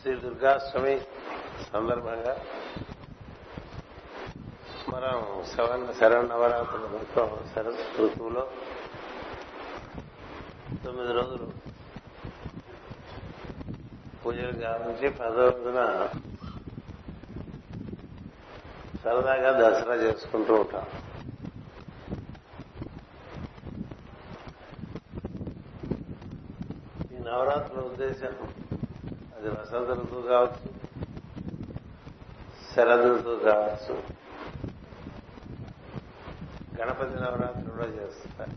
శ్రీ దుర్గాష్టమి సందర్భంగా మనం శవన్ శరణ నవరాత్రుల మొత్తం శరత్ ఋతువులో తొమ్మిది రోజులు పూజలు గావించి పదో రోజున సరదాగా దసరా చేసుకుంటూ ఉంటాం. ఈ నవరాత్రుల ఉద్దేశం అది వసంత ఋతువు కావచ్చు శరద్ ఋతువు కావచ్చు గణపతి నవరాత్రులు కూడా చేస్తారు.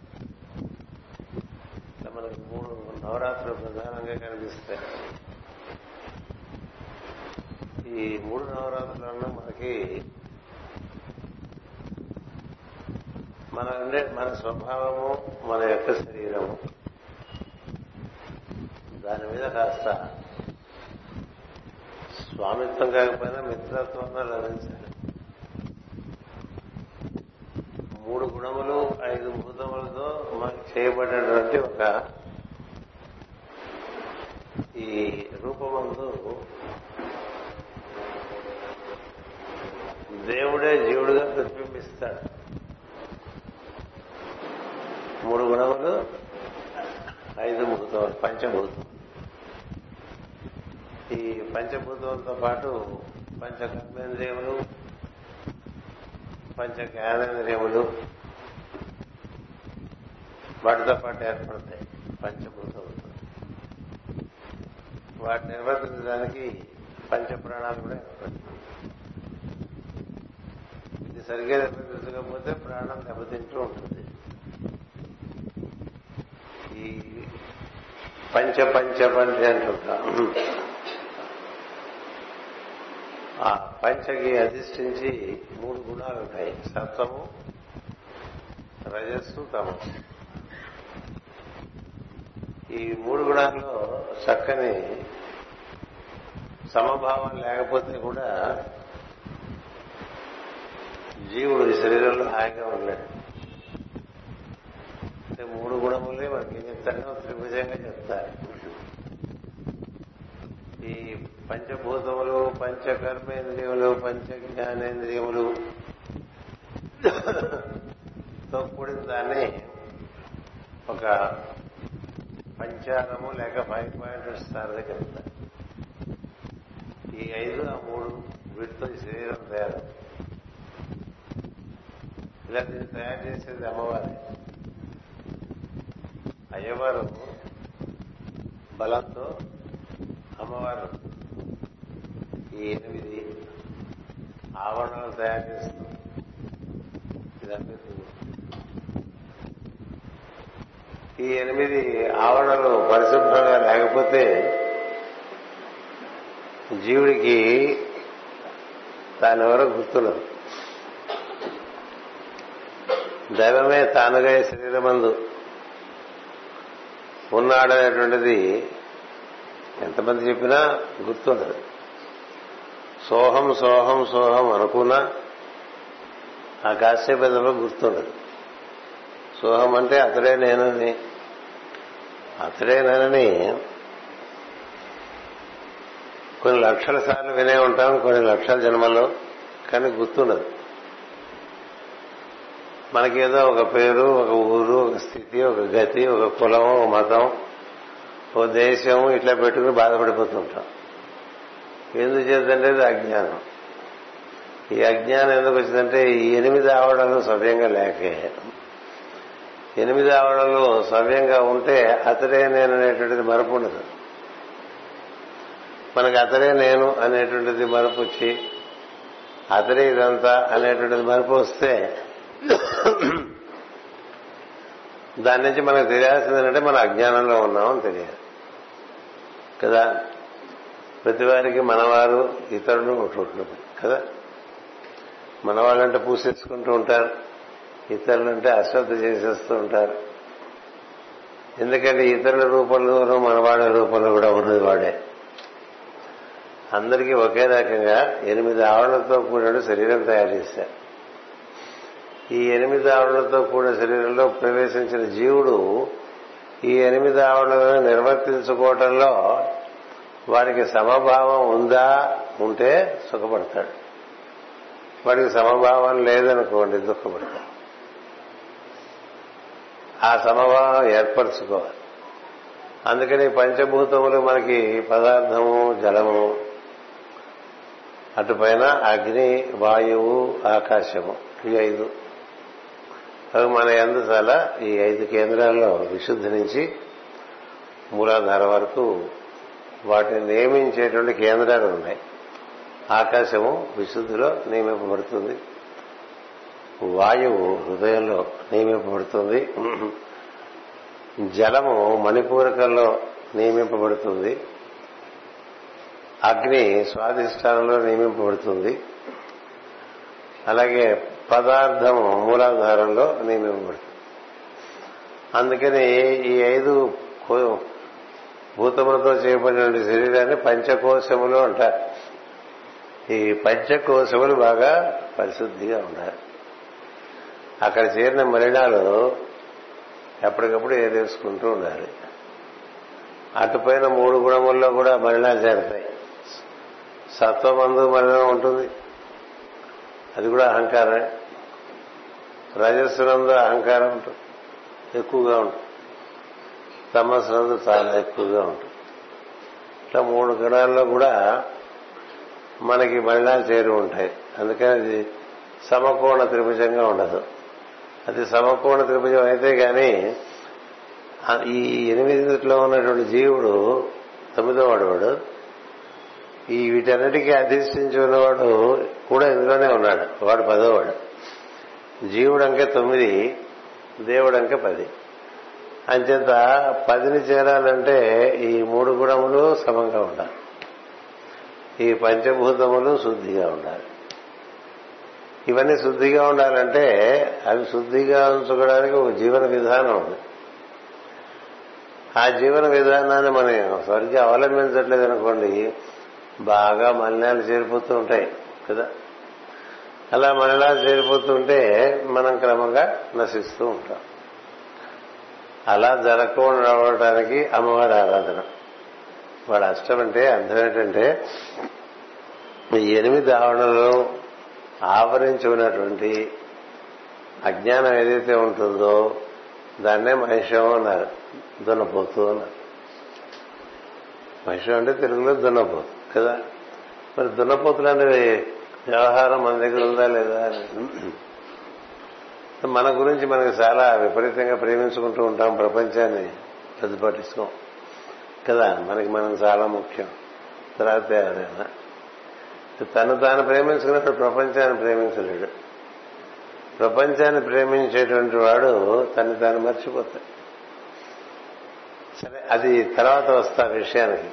ఇట్లా మనకు మూడు నవరాత్రులు ప్రధానంగా కనిపిస్తాయి. ఈ మూడు నవరాత్రులన్నా మనకి మన మన స్వభావము మన యొక్క శరీరము. దాని మీద కాస్త స్వామిత్వం కాకపోయినా మిత్రత్వంగా లభించాలి మూడు గుణములు ఐదు భూతములతో మనకి చేయబడినటువంటి ఒక ఈ రూపమందు దేవుడే జీవుడుగా ప్రతిబింబిస్తాడు. మూడు గుణములు ఐదు భూతములు పంచభూతం ఈ పంచభూతములతో పాటు పంచ కర్మేంద్రియములు పంచ జ్ఞానేంద్రియములు వాటితో పాటు ఏర్పడతాయి పంచభూతములు వాటిని నిర్వర్తించడానికి పంచ ప్రాణాలు కూడా ఏర్పడతాయి ఇది సరిగ్గా నిర్వర్తించకపోతే ప్రాణం దెబ్బతింటూ ఉంటుంది. ఈ పంచ పంచ పంచ అంటుంటాం. పంచకి అధిష్ఠించి మూడు గుణాలు ఉంటాయి. సత్వము రజస్సు తమస్సు ఈ మూడు గుణాల్లో చక్కని సమభావం లేకపోతే కూడా జీవుడు ఈ శరీరంలో హాయిగా ఉండలేడు. అంటే మూడు గుణములే మనకి చెప్తాను త్రిభుజంగా చెప్తారు. ఈ పంచభూతములు పంచకర్మేంద్రియములు పంచ జ్ఞానేంద్రియములు తో కూడిన దాన్ని ఒక పంచారము లేక ఫైవ్ పాయింట్ స్టార్ దగ్గర ఈ ఐదు ఆ మూడు వీటితో శరీరం తయారు. ఇలా దీన్ని తయారు చేసేది అమ్మవారి. అయ్యవారు బలంతో అమ్మవారు ఈ ఎనిమిది ఆవరణలు తయారు చేస్తుంది. ఈ ఎనిమిది ఆవరణలు పరిశుభ్రంగా లేకపోతే జీవుడికి తానెవరో గుర్తున్నది దైవమే తానుగా శరీరమందు ఉన్నాడనేటువంటిది ఎంతమంది చెప్పినా గుర్తుండదు. సోహం సోహం సోహం అనుకున్నా ఆ కాసేపేదలో గుర్తుండదు. సోహం అంటే అతడే నేనని. అతడే నేనని కొన్ని లక్షల సార్లు వినే ఉంటాం కొన్ని లక్షల జన్మల్లో కానీ గుర్తుండదు. మనకేదో ఒక పేరు ఒక ఊరు ఒక స్థితి ఒక గతి ఒక కులం ఒక మతం ఓ దేశం ఇట్లా పెట్టుకుని బాధపడిపోతుంటాం. ఎందుకు చేద్దంటే ఇది అజ్ఞానం. ఈ అజ్ఞానం ఎందుకు వచ్చిందంటే ఈ ఎనిమిది ఆవడలు సవ్యంగా లేకే. ఎనిమిది ఆవడలు సవ్యంగా ఉంటే అతడే నేను అనేటువంటిది మరపు ఉండదు. మనకి అతడే నేను అనేటువంటిది మరపు వచ్చి అతడే ఇదంతా అనేటువంటిది మరపు వస్తే దాని నుంచి మనకు తెలియాల్సింది ఏంటంటే మన అజ్ఞానంలో ఉన్నామని తెలియాలి. కదా? ప్రతివారికి మనవారు ఇతరులు ఒకటి ఉంటుంది కదా? మనవాళ్ళంటే పూసేసుకుంటూ ఉంటారు. ఇతరులంటే అశ్రద్ధ చేసేస్తూ ఉంటారు. ఎందుకంటే ఇతరుల రూపంలోనూ మనవాళ్ళ రూపంలో కూడా ఉన్నది వాడే. అందరికీ ఒకే రకంగా ఎనిమిది ఆవరణతో కూడిన శరీరం తయారు చేశారు. ఈ ఎనిమిది ఆవరణలతో కూడిన శరీరంలో ప్రవేశించిన జీవుడు ఈ ఎనిమిది ఆవరణలను నిర్వర్తించుకోవటంలో వారికి సమభావం ఉందా ఉంటే సుఖపడతాడు. వాడికి సమభావం లేదనుకోండి దుఃఖపడతాడు. ఆ సమభావం ఏర్పరచుకోవాలి. అందుకని పంచభూతములు మనకి పదార్థము జలము అటుపైన అగ్ని వాయువు ఆకాశము ఈ ఐదు. అవి మన ఎందు చాలా ఈ ఐదు కేంద్రాల్లో విశుద్ధి నుంచి మూలాధార వరకు వాటిని నియమించేటువంటి కేంద్రాలు ఉన్నాయి. ఆకాశము విశుద్ధిలో నియమింపబడుతుంది. వాయువు హృదయంలో నియమింపబడుతుంది. జలము మణిపూరకంలో నియమింపబడుతుంది. అగ్ని స్వాధిష్టానంలో నియమింపబడుతుంది. అలాగే పదార్థము మూలాధారంలో నియమింపబడుతుంది. అందుకని ఈ ఐదు భూతములతో చేయబడిన శరీరాన్ని పంచకోశములు అంటారు. ఈ పంచకోశములు బాగా పరిశుద్ధిగా ఉండాలి. అక్కడ చేరిన మలినాలు ఎప్పటికప్పుడు ఏదేసుకుంటూ ఉండాలి. అటుపైన మూడు గుణముల్లో కూడా మలినాలు చేరతాయి. సత్వమందు మలినం ఉంటుంది. అది కూడా అహంకారమే. రజస్సునందు అహంకారం ఉంటుంది. ఎక్కువగా ఉంటుంది. తమస్సునందు చాలా ఎక్కువగా ఉంటుంది. ఇట్లా మూడు గణాల్లో కూడా మనకి మలినాలు చేరు ఉంటాయి. అందుకని అది సమకోణ త్రిభుజంగా ఉండదు. అది సమకోణ త్రిభుజం అయితే గాని ఈ ఎనిమిదిలో ఉన్నటువంటి జీవుడు తొమ్మిదో వాడు వాడు ఈ వీటన్నిటికీ అధిష్ఠించి ఉన్నవాడు కూడా ఇందులోనే ఉన్నాడు. వాడు పదోవాడు జీవుడంకే తొమ్మిది దేవుడంకే పది. అంచేత పదిని చేరాలంటే ఈ మూడు గుణములు సమంగా ఉండాలి. ఈ పంచభూతములు శుద్ధిగా ఉండాలి. ఇవన్నీ శుద్ధిగా ఉండాలంటే అవి శుద్ధిగా ఉంచుకోవడానికి ఒక జీవన విధానం ఉంది. ఆ జీవన విధానాన్ని మనం సరిగ్గా అవలంబించట్లేదు అనుకోండి బాగా మలినాలు చేరిపోతూ ఉంటాయి కదా? అలా మలినాలు చేరిపోతుంటే మనం క్రమంగా నశిస్తూ ఉంటాం. అలా జరగకుండా రావడానికి అమ్మవారి ఆరాధన. వాడు అష్టం అంటే అర్థం ఏంటంటే ఈ ఎనిమిది ఆవరణలు ఆవరించి ఉన్నటువంటి అజ్ఞానం ఏదైతే ఉంటుందో దాన్నే మహిషం అన్నారు. దున్నపోతు అన్నారు. మహిషం అంటే తెలుగులో దున్నపోతు కదా? మరి దున్నపోతులు అనేవి వ్యవహారం మన దగ్గర ఉందా లేదా మన గురించి మనకి చాలా విపరీతంగా ప్రేమించుకుంటూ ఉంటాం ప్రపంచాన్ని ప్రతిపాటిస్తాం కదా? మనకి మనం చాలా ముఖ్యం. తర్వాత ఎవరైనా తను తాను ప్రేమించుకున్నప్పుడు ప్రపంచాన్ని ప్రేమించలేడు. ప్రపంచాన్ని ప్రేమించేటువంటి వాడు తను తాను మర్చిపోతాడు. సరే అది తర్వాత వస్తా విషయానికి.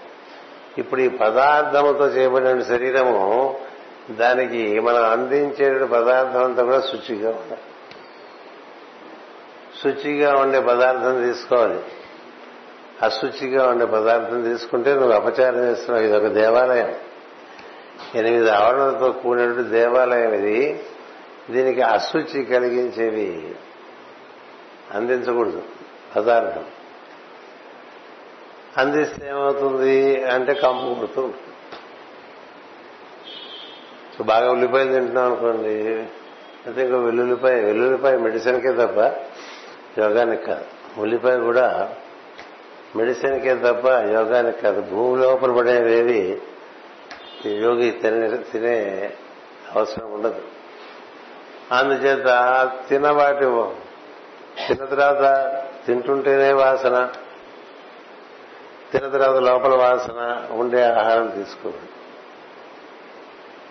ఇప్పుడు ఈ పదార్థముతో చేయబడిన శరీరము దానికి మనం అందించే పదార్థం అంతా కూడా శుచిగా ఉండాలి. శుచిగా ఉండే పదార్థం తీసుకోవాలి. అశుచిగా ఉండే పదార్థం తీసుకుంటే నువ్వు అపచారం చేస్తున్నావు. ఇది ఒక దేవాలయం. ఎనిమిది ఆవరణలతో కూడినటువంటి దేవాలయం ఇది. దీనికి అశుచి కలిగించేవి. అందించకూడదు. పదార్థం. అందిస్తే ఏమవుతుంది అంటే కంపు కొడుతూ బాగా ఉల్లిపాయలు తింటున్నాం అనుకోండి. అయితే ఇంకో వెల్లుల్లిపాయ. వెల్లుల్లిపాయ మెడిసిన్కే తప్ప యోగానికి కాదు. ఉల్లిపాయ కూడా మెడిసిన్కే తప్ప యోగానికి కాదు. భూమి లోపల పడేవేవి యోగి తినే తినే అవసరం ఉండదు. అందుచేత తినవాటి తిన్న తర్వాత తింటుంటేనే వాసన తిన్న తర్వాత లోపల వాసన ఉండే ఆహారం తీసుకోవాలి.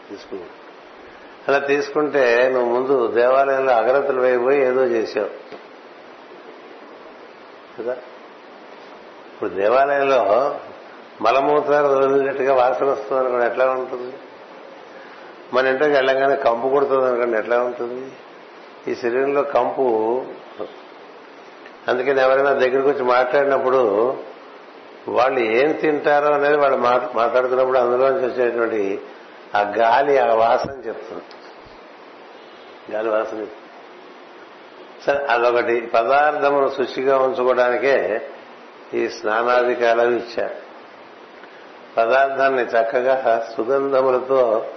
తీసుకో అలా తీసుకుంటే నువ్వు ముందు దేవాలయంలో అగరత్తులు వేయబోయి ఏదో చేసావు. కదా? ఇప్పుడు దేవాలయంలో మలమూత్రాలు వదిలినట్టుగా వాసన వస్తుంది అనుకోండి ఎట్లా ఉంటుంది? మన ఇంటికి వెళ్ళగానే కంపు కొడుతుంది అనుకోండి ఎట్లా ఉంటుంది? ఈ శరీరంలో కంపు. అందుకని ఎవరైనా దగ్గరికి వచ్చి మాట్లాడినప్పుడు వాళ్ళు ఏం తింటారో అనేది వాళ్ళు మాట్లాడుతున్నప్పుడు అందులోంచి వచ్చేటువంటి ఆ గాలి ఆ వాసన చెప్తుంది. గాలి వాసన చెప్తుంది. సరే అదొకటి. పదార్థమును శుచిగా ఉంచుకోవడానికే ఈ స్నానాధికారాలు ఇచ్చారు. పదార్థాన్ని చక్కగా సుగంధములతో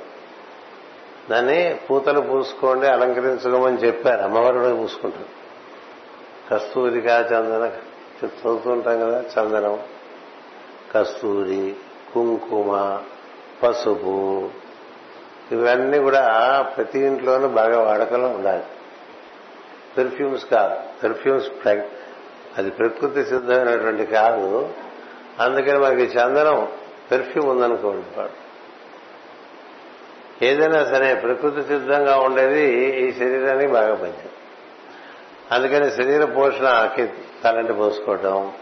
దాన్ని పూతలు పూసుకోండి అలంకరించుకోమని చెప్పారు. అమ్మవారు కూడా పూసుకుంటారు. కస్తూరిగా చందన చదువుతుంటాం కదా చందనం. కస్తూరి కుంకుమ పసుపు ఇవన్నీ కూడా ప్రతి ఇంట్లోనూ బాగా వాడకంలో ఉండాలి. పెర్ఫ్యూమ్స్ కాదు. పెర్ఫ్యూమ్స్ అది ప్రకృతి సిద్ధమైనటువంటి కాదు. అందుకని మనకి చందనం పెర్ఫ్యూమ్ ఉందనుకోండి వాడు ఏదైనా సరే ప్రకృతి సిద్ధంగా ఉండేది ఈ శరీరానికి బాగా పనిచేది అందుకని శరీర పోషణకి తలంటి పోసుకోవటం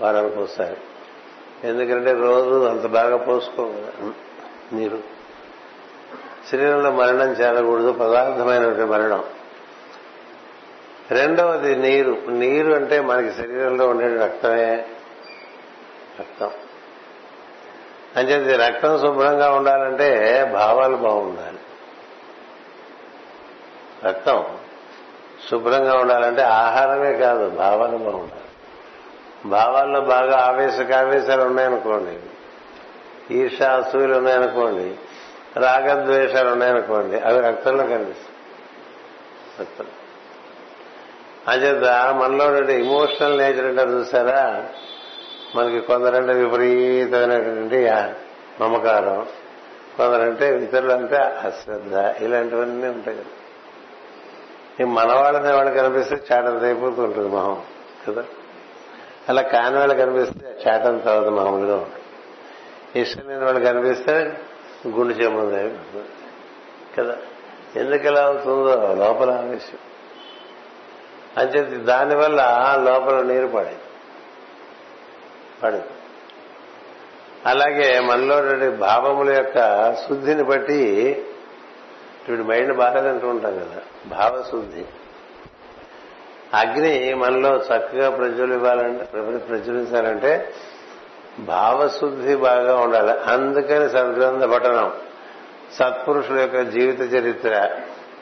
వారానికి వస్తాయి ఎందుకంటే రోజు అంత బాగా పోసుకో నీరు. శరీరంలో మరణం చేరకూడదు పదార్థమైనటువంటి మరణం. రెండవది నీరు. నీరు అంటే మనకి శరీరంలో ఉండే రక్తమే. రక్తం. అంచేది రక్తం శుభ్రంగా ఉండాలంటే భావాలు బాగుండాలి. రక్తం శుభ్రంగా ఉండాలంటే ఆహారమే కాదు భావాలు బాగుండాలి. భావాల్లో బాగా ఆవేశకావేశాలు ఉన్నాయనుకోండి ఈర్ష అసూయలు ఉన్నాయనుకోండి రాగద్వేషాలు ఉన్నాయనుకోండి అవి రక్తంలో కనిపిస్తాయి. రక్తం. అంచేత మనలో ఉండే ఇమోషనల్ నేచర్ అంటారు చూసారా? మనకి కొందరంటే విపరీతమైనటువంటి మమకారం కొందరంటే ఇతరులంటే అశ్రద్ధ ఇలాంటివన్నీ ఉంటాయి. కదా ఈ మనవాళ్ళని వాళ్ళు కనిపిస్తే చాటంత అయిపోతూ ఉంటుంది మొహం కదా? అలా కాని వాళ్ళు కనిపిస్తే చాటం తర్వాత మామూలుగా. ఉంటుంది ఇష్టం లేని వాళ్ళు కనిపిస్తే గుండె చెమ్మంది కదా? ఎందుకు ఎలా అవుతుందో లోపల ఆవేశం అంచేది దానివల్ల లోపల నీరు పడింది పడదు. అలాగే మనలో భావముల యొక్క శుద్ధిని బట్టి వీడి మైండ్ బాగాలంటూ ఉంటాం కదా భావశుద్ధి. అగ్ని మనలో చక్కగా ప్రజ్వలివ్వాలంటే ప్రజ్వలించాలంటే భావశుద్ధి బాగా ఉండాలి. అందుకని సద్గ్రంథ పఠనం సత్పురుషుల యొక్క జీవిత చరిత్ర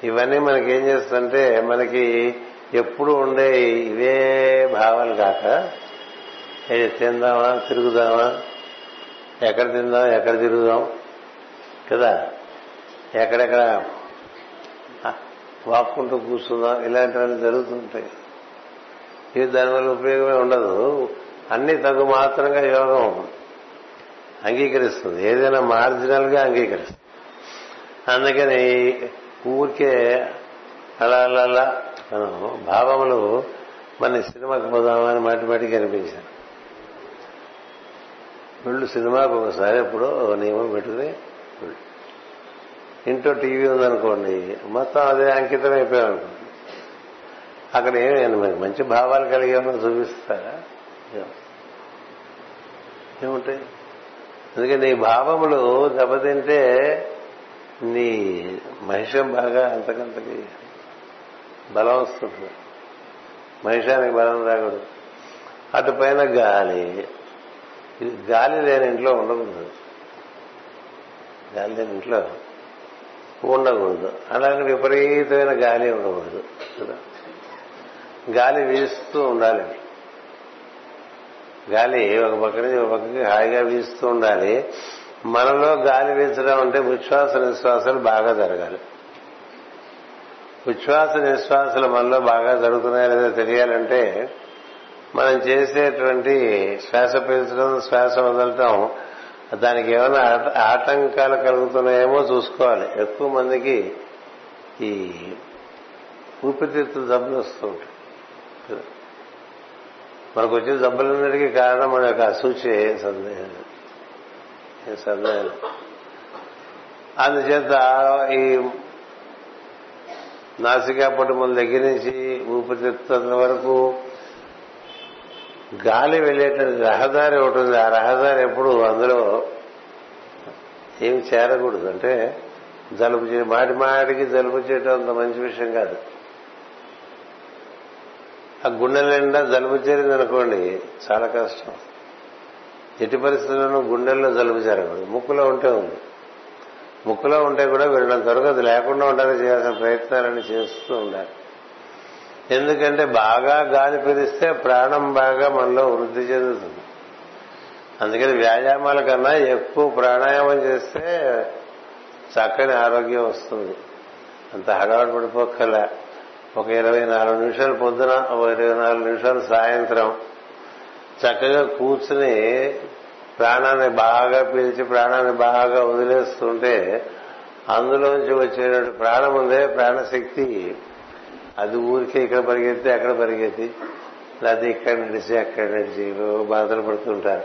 ఇవన్నీ మనకి ఏం చేస్తుంటే మనకి ఎప్పుడు ఉండే ఇవే భావాలు కాక ఏది తిందామా తిరుగుదామా ఎక్కడ తిందాం ఎక్కడ తిరుగుదాం కదా? ఎక్కడెక్కడ వాక్కుంటూ కూర్చుందాం ఇలాంటివన్నీ జరుగుతుంటాయి. ఇది దానివల్ల ఉపయోగమే ఉండదు. అన్ని తగు మాత్రంగా యోగం అంగీకరిస్తుంది. ఏదైనా మార్జినల్గా అంగీకరిస్తుంది. అందుకని ఊరికే అలా అలా అలా మనం భావములు మన సినిమాకి పోదామని మాటి మాటికి అనిపించాను వీళ్ళు సినిమాకు ఒకసారి ఎప్పుడో నియమం పెట్టుకుని ఇంట్లో టీవీ ఉందనుకోండి మొత్తం అదే అంకితం అయిపోయాం అనుకోండి అక్కడ ఏమైనా మనకి మంచి భావాలు కలిగేమో చూపిస్తారా? ఏముంటాయి? అందుకే నీ భావములు దెబ్బతింటే నీ మహిషం బాగా అంతకంతకి బలం వస్తుంది. మహిషానికి బలం రాకూడదు. అటు పైన గాలి గాలి లేని ఇంట్లో ఉండకూడదు. గాలి లేని ఇంట్లో ఉండకూడదు. అలాగే విపరీతమైన గాలి ఉండకూడదు. కదా? గాలి వీస్తూ ఉండాలి. గాలి ఒక పక్క నుంచి ఒక పక్కకి హాయిగా వీస్తూ ఉండాలి. మనలో గాలి వీచడం అంటే విశ్వాస నిశ్వాసాలు బాగా జరగాలి. ఉచ్ఛ్వాస నిశ్వాసాలు మనలో బాగా జరుగుతున్నాయో లేదో తెలియాలంటే మనం చేసేటువంటి శ్వాస పీల్చడం శ్వాస వదలటం దానికి ఏమైనా ఆటంకాలు కలుగుతున్నాయేమో చూసుకోవాలి. ఎక్కువ మందికి ఈ ఊపిరితిత్తు జబ్బులు వస్తూ ఉంటాయి. మనకు వచ్చిన జబ్బులన్నిటికీ కారణం మన యొక్క అసూచి సందేహం. సందేహం? అందుచేత ఈ నాసికా పట్టుమల దగ్గర నుంచి ఊపిరితిత్తుల వరకు గాలి వెళ్ళేటువంటి రహదారి ఒకటి ఉంది. ఆ రహదారి ఎప్పుడు అందులో ఏమి చేరకూడదు. అంటే జలుబు చే మాటి మాటికి జలుబు చేయటం అంత మంచి విషయం కాదు. ఆ గుండె నిండా జలుబు చేరింది అనుకోండి చాలా కష్టం. ఎట్టి పరిస్థితుల్లోనూ గుండెల్లో జలుబు చేరకూడదు. ముక్కులో ఉంటే ఉంది. ముక్కులో ఉంటే కూడా వీళ్ళంత త్వరగా అది లేకుండా ఉండాలని చేయాల్సిన ప్రయత్నాలన్నీ చేస్తూ ఉండాలి. ఎందుకంటే బాగా గాలి పిలిస్తే ప్రాణం బాగా మనలో వృద్ధి చెందుతుంది. అందుకని వ్యాయామాల కన్నా ఎక్కువ ప్రాణాయామం చేస్తే చక్కని ఆరోగ్యం వస్తుంది. అంత హడావుడి పడిపోక్కల ఒక ఇరవై నాలుగు నిమిషాలు పొద్దున ఒక ఇరవై నాలుగు నిమిషాలు సాయంత్రం చక్కగా కూర్చుని ప్రాణాన్ని బాగా పీల్చి ప్రాణాన్ని బాగా వదిలేస్తుంటే అందులోంచి వచ్చేటువంటి ప్రాణం ఉందే ప్రాణశక్తి. అది ఊరికే ఇక్కడ పరిగెత్తి అక్కడ పరిగెత్తి లేకపోతే ఇక్కడ నడిచి అక్కడ నడిచి బాధలు పడుతుంటారు.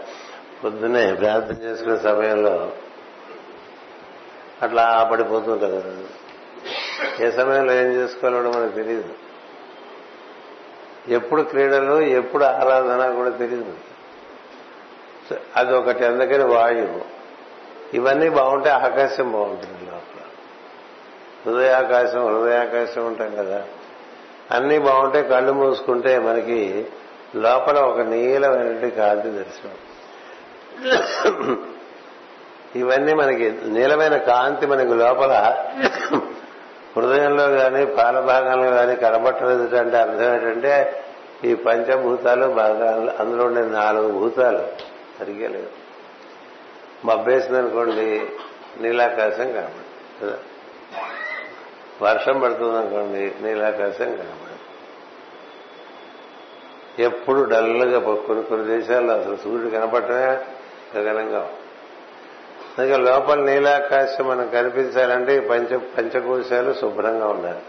పొద్దున్నే ప్రార్థన చేసుకునే సమయంలో అట్లా పడిపోతుంటారు కదా ఏ సమయంలో ఏం చేసుకోవాలో మనకు తెలియదు. ఎప్పుడు క్రీడలు ఎప్పుడు ఆరాధన కూడా తెలియదు ఒకటి అందుకని వాయువు ఇవన్నీ బాగుంటే ఆకాశం బాగుంటుంది లోపల. హృదయాకాశం హృదయాకాశం ఉంటాం కదా. అన్నీ బాగుంటే కళ్ళు మూసుకుంటే మనకి లోపల ఒక నీలమైనటువంటి కాంతి దర్శనం. ఇవన్నీ మనకి నీలమైన కాంతి మనకి లోపల హృదయంలో కానీ పాల కానీ కనబట్టలేదు అంటే అర్థం ఏంటంటే ఈ పంచభూతాలు బాగా అందులో ఉండే నాలుగు భూతాలు. సరిగ్గా లేదు మబ్బేసిందనుకోండి నీలాకాశం కాబట్టి కదా వర్షం పడుతుందనుకోండి నీలాకాశం కనబడదు. ఎప్పుడు డల్గా కొన్ని కొన్ని దేశాల్లో అసలు సూర్యుడు కనపడటమే గగనంగా అందుకే లోపల నీలాకాశం మనం కనిపించాలంటే ఈ పంచ పంచకోశాలు శుభ్రంగా ఉండాలి.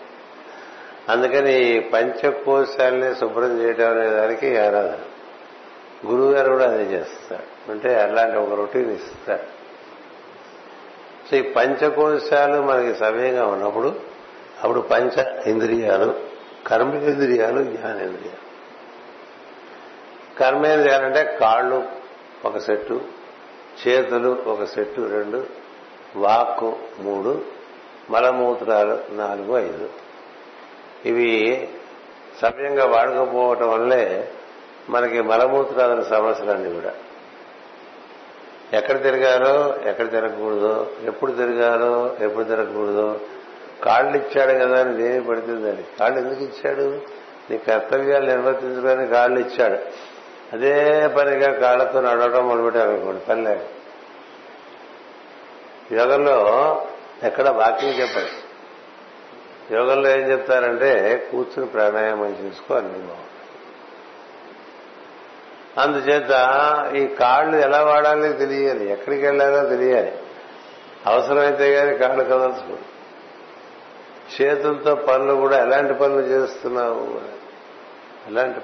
అందుకని ఈ పంచకోశాలని శుభ్రం చేయడం అనే దానికి ఆరాధన. గురువు గారు కూడా అదే చేస్తాడు అంటే అలాంటి ఒక రొటీన్ ఇస్తాడు సో ఈ పంచకోశాలు మనకి సవ్యంగా ఉన్నప్పుడు అప్పుడు పంచ ఇంద్రియాలు కర్మేంద్రియాలు జ్ఞానేంద్రియాలు. కర్మేంద్రియాలంటే కాళ్ళు ఒక సెట్టు చేతులు ఒక సెట్టు రెండు వాక్కు మూడు మలమూత్రాలు నాలుగు ఐదు. ఇవి సవ్యంగా వాడకపోవటం వల్లే మనకి మలమూత్రాల సమస్యలన్నీ కూడా. ఎక్కడ తిరగాలో ఎక్కడ తిరగకూడదో ఎప్పుడు తిరగాలో ఎప్పుడు తిరగకూడదో. కాళ్ళు ఇచ్చాడు కదా అని దేని పడుతుందని కాళ్ళు ఎందుకు ఇచ్చాడు? నీ కర్తవ్యాలు నిర్వర్తించడానికి కాళ్ళు ఇచ్చాడు. అదే పనిగా కాళ్ళతో నడవడం మొదలుపెట్టారు అనుకోండి పని లేదు. యోగంలో ఎక్కడ వాకింగ్ చెప్పారు యోగంలో ఏం చెప్తారంటే కూర్చుని ప్రాణాయామం చేసుకో అన్ని బాగుంది అందుచేత ఈ కాళ్ళు ఎలా వాడాలి తెలియాలి ఎక్కడికి వెళ్ళాలో తెలియాలి. అవసరమైతే కానీ కాళ్ళు కదల్చుకోండి చేతులతో పనులు కూడా ఎలాంటి పనులు చేస్తున్నావు? ఎలాంటి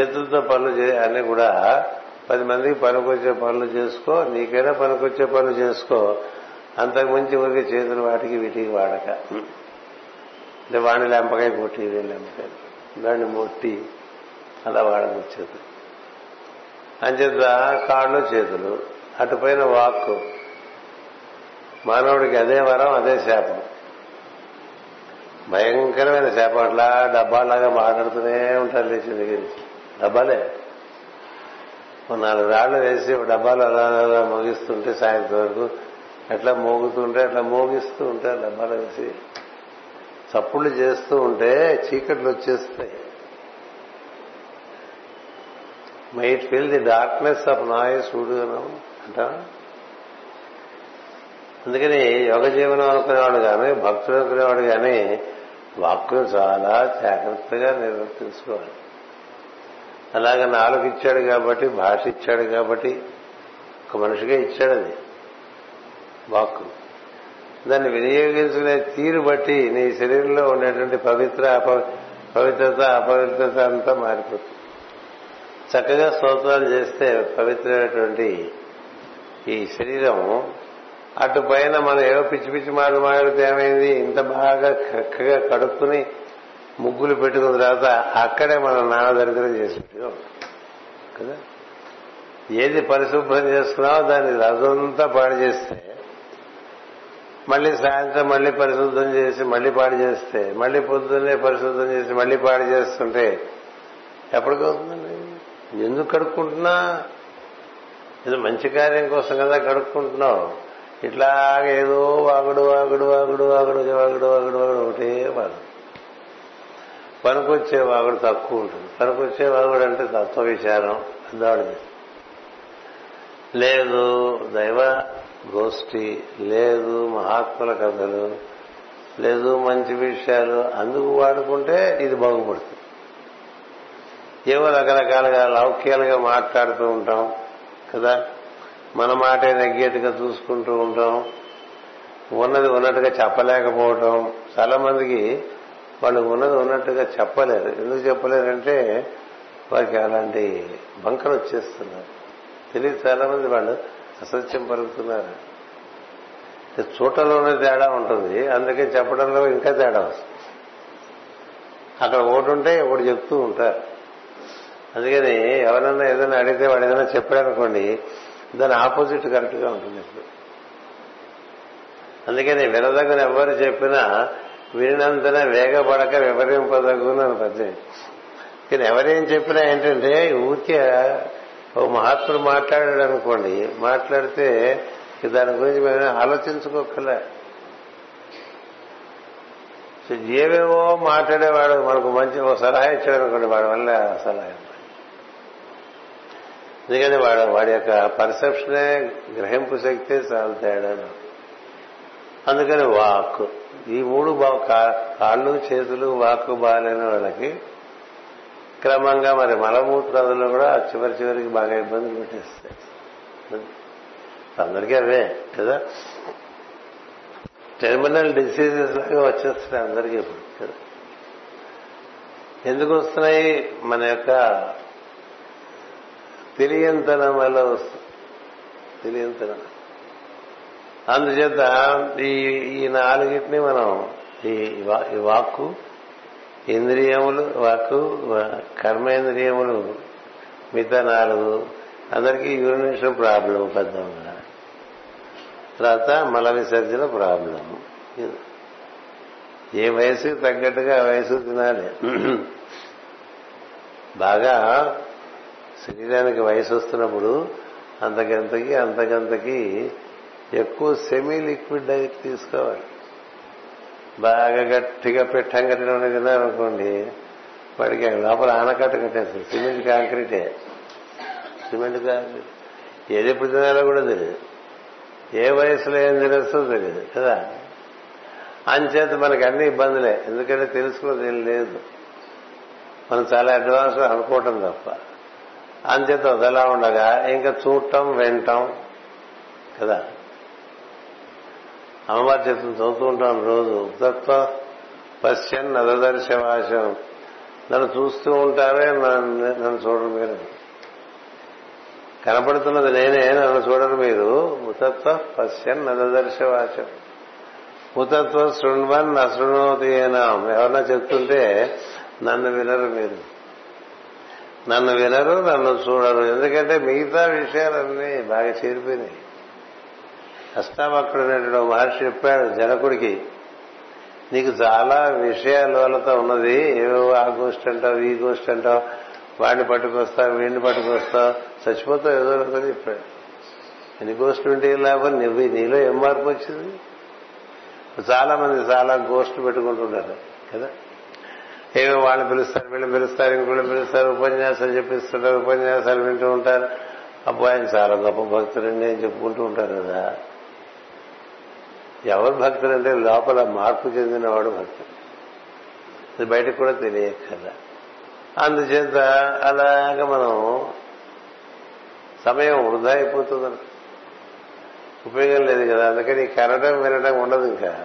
చేతులతో పనులు చే అన్ని కూడా పది మందికి పనికొచ్చే పనులు చేసుకో నీకైనా పనికొచ్చే పనులు చేసుకో. అంతకు మించి ఊరికి చేతులు వాటికి వీటికి వాడక. అంటే వాణి లెంపకాయ కొట్టి లెంపకాయ. దాన్ని మొట్టి అలా వాడక చేతులు అంచేత కాళ్ళు చేతులు అటుపైన వాక్కు. మానవుడికి అదే వరం అదే శాపం. భయంకరమైన శాపం. అట్లా డబ్బాలాగా మాట్లాడుతూనే ఉంటారు లేచి దగ్గర డబ్బాలే. నాలుగు రాళ్ళు వేసి డబ్బాలు అలా అలా మోగిస్తుంటే సాయంత్రం వరకు ఎట్లా మోగుతుంటే అట్లా మోగిస్తూ ఉంటారు డబ్బాలు వేసి. చప్పుళ్ళు చేస్తూ ఉంటే చీకట్లు వచ్చేస్తాయి. Might feel the darkness of noise ఊడుగనం అంటా? అందుకని యోగ జీవనం అనుకునేవాడు కానీ భక్తులు అనుకునేవాడు కానీ వాక్కును చాలా జాగ్రత్తగా నిర్వర్తించుకోవాలి. అలాగే నాలుగు ఇచ్చాడు కాబట్టి భాష ఇచ్చాడు కాబట్టి ఒక మనిషిగా ఇచ్చాడు అది వాక్కు. దాన్ని వినియోగించుకునే తీరు బట్టి నీ శరీరంలో ఉండేటువంటి పవిత్ర పవిత్రత అపవిత్రత అంతా మారిపోతుంది. చక్కగా స్తోత్రాలు చేస్తే పవిత్రమైనటువంటి ఈ శరీరం అటు పైన మనం ఏవో పిచ్చి పిచ్చి మాటలు మాట్లాడితే ఏమైంది? ఇంత బాగా చక్కగా కడుక్కుని ముగ్గులు పెట్టుకున్న తర్వాత అక్కడే మనం నాన్న దరిద్రం చేసి కదా? ఏది పరిశుభ్రం చేసుకున్నావో దాన్ని రజంతా పాడు చేస్తే మళ్ళీ సాయంత్రం మళ్ళీ పరిశుద్ధం చేసి మళ్ళీ పాడు చేస్తే మళ్ళీ పొద్దున్నే పరిశుద్ధం చేసి మళ్ళీ పాడు చేస్తుంటే ఎప్పటికవుతుందండి ఎందుకు కడుక్కుంటున్నా? ఇది మంచి కార్యం కోసం కదా కడుక్కుంటున్నావు. ఇట్లాగేదో వాగుడు వాగుడు వాగుడు వాగుడు వాగుడు వాగుడు వాగుడు ఒకటే వాడు పనికొచ్చే వాగుడు తక్కువ ఉంటుంది. పనికొచ్చే వాగుడు అంటే తత్వ విచారం పెద్దవాళ్ళకి లేదు దైవ గోష్ఠి లేదు మహాత్ముల కథలు లేదు మంచి విషయాలు అందుకు వాడుకుంటే ఇది బాగుపడుతుంది. ఏవో రకరకాలుగా లౌక్యాలుగా మాట్లాడుతూ ఉంటాం కదా? మన మాటే నెగ్గేట్టుగా చూసుకుంటూ ఉంటాం. ఉన్నది ఉన్నట్టుగా చెప్పలేకపోవటం. చాలా మందికి వాళ్ళు ఉన్నది ఉన్నట్టుగా చెప్పలేరు. ఎందుకు చెప్పలేరంటే వారికి అలాంటి బంకలు వచ్చేస్తున్నారు. తెలియదు చాలా మంది వాళ్ళు అసత్యం పలుకుతున్నారు. చూటలోనే తేడా ఉంటుంది. అందుకే చెప్పడంలో ఇంకా తేడా వస్తుంది. అక్కడ ఒకటి ఉంటే ఒకటి చెప్తూ ఉంటారు. అందుకని ఎవరన్నా ఏదైనా అడిగితే వాడు ఏదైనా చెప్పాడనుకోండి దాని ఆపోజిట్ కరెక్ట్గా ఉంటుంది ఇప్పుడు అందుకని వినదగ్గని ఎవరు చెప్పినా వినంతనే వేగపడక వివరింపదగును అని పద్యం కానీ ఎవరేం చెప్పినా ఏంటంటే ఊరికే ఓ మహాత్ముడు మాట్లాడాడు అనుకోండి మాట్లాడితే దాని గురించి మేము ఆలోచించుకోకలే ఏవేవో మాట్లాడేవాడు మనకు మంచి ఓ సలహా ఇచ్చాడు అనుకోండి వాడి వల్ల సలహా. ఎందుకని వాడు వాడి యొక్క పర్సెప్షనే గ్రహింపు శక్తి చాలా తేడా అందుకని వాక్. ఈ మూడు కాళ్ళు చేతులు వాక్ బాగాలేని వాళ్ళకి క్రమంగా మరి మలమూత్రాదులు కూడా చివరి చివరికి బాగా ఇబ్బందులు పెట్టేస్తాయి. అందరికీ అవే కదా? టెర్మినల్ డిసీజెస్ లాగా వచ్చేస్తున్నాయి అందరికీ ఇప్పుడు కదా? ఎందుకు వస్తున్నాయి? మన యొక్క తెలియంతనం వల్ల వస్తుంది. తెలియంతనం. అందుచేత ఈ ఈ నాలుగిటిని మనం ఈ వాక్కు ఇంద్రియములు వాక్కు కర్మేంద్రియములు మిగతా నాలుగు అందరికీ యూరినేషన్ ప్రాబ్లం పెద్దగా తర్వాత మల విసర్జన ప్రాబ్లం ఏ వయసుకి తగ్గట్టుగా ఆ వయసు తినాలి. బాగా శరీరానికి వయసు వస్తున్నప్పుడు అంతకంతకి అంతకంతకి ఎక్కువ సెమీ లిక్విడ్ డైట్ తీసుకోవాలి. బాగా గట్టిగా పెట్టంగా తిన్నారనుకోండి వాడికి లోపల ఆనకట్ట కట్టేస్తుంది. సిమెంట్ కాంక్రీటే. సిమెంట్ కాంక్రీట్ ఏది ఎప్పుడు తినాలో కూడా తెలియదు. ఏ వయసులో ఏం తినేస్తో తెలియదు కదా? అంచేత మనకి అన్ని ఇబ్బందులే. ఎందుకంటే తెలుసుకున్నది ఏం లేదు. మనం చాలా అడ్వాన్స్ అనుకోవటం తప్ప. అంచేత వదలా ఉండగా ఇంకా చూడటం వినటం కదా. అమ్మవారి చేతులు చదువుతూ ఉంటాం రోజు. తత్వ పశ్చన్ నదదర్శవాశం. నన్ను చూస్తూ ఉంటారే నన్ను చూడరు మీరు. కనపడుతున్నది నేనే నన్ను చూడరు మీరు. ఉతత్వ పశ్యన్ నదదర్శవాచం ఉతత్వ శృణ్వన్ నశృణోతి ఏనాం. ఎవరన్నా చెప్తుంటే నన్ను వినరు మీరు. నన్ను వినరు నన్ను చూడరు. ఎందుకంటే మిగతా విషయాలన్నీ బాగా చేరిపోయినాయి. అష్టావక్రుడైనటువంటి మహర్షి చెప్పాడు జనకుడికి నీకు చాలా విషయాలతో ఉన్నది. ఏవో ఆ గోష్ఠి అంటావు ఈ గోష్ఠి అంటావు వాడిని పట్టుకొస్తావు వీడిని పట్టుకొస్తావు. చచ్చిపోతావు ఏదో ఒకటి చెప్పాడు. ఎన్ని గోష్ఠులు ఉంటే లాభం? నువ్వు నీలో ఏం మార్పు వచ్చింది? చాలా మంది చాలా గోష్ఠులు పెట్టుకుంటుంటారు కదా? ఏమో వాళ్ళు పిలుస్తారు వీళ్ళు పిలుస్తారు ఇంకోళ్ళు పిలుస్తారు ఉపన్యాసాలు చెప్పిస్తుంటారు ఉపన్యాసాలు వింటూ ఉంటారు. అబ్బాయి ఆయన చాలా గొప్ప భక్తులండి అని చెప్పుకుంటూ ఉంటారు కదా. ఎవరు భక్తులంటే లోపల మార్పు చెందినవాడు భక్తుడు. ఇది బయటకు కూడా తెలియదు కదా. అందుచేత అలాగ మనం సమయం వృధా అయిపోతుంది ఉపయోగం లేదు కదా. అందుకని కనడం వినడం ఉండదు ఇంకా.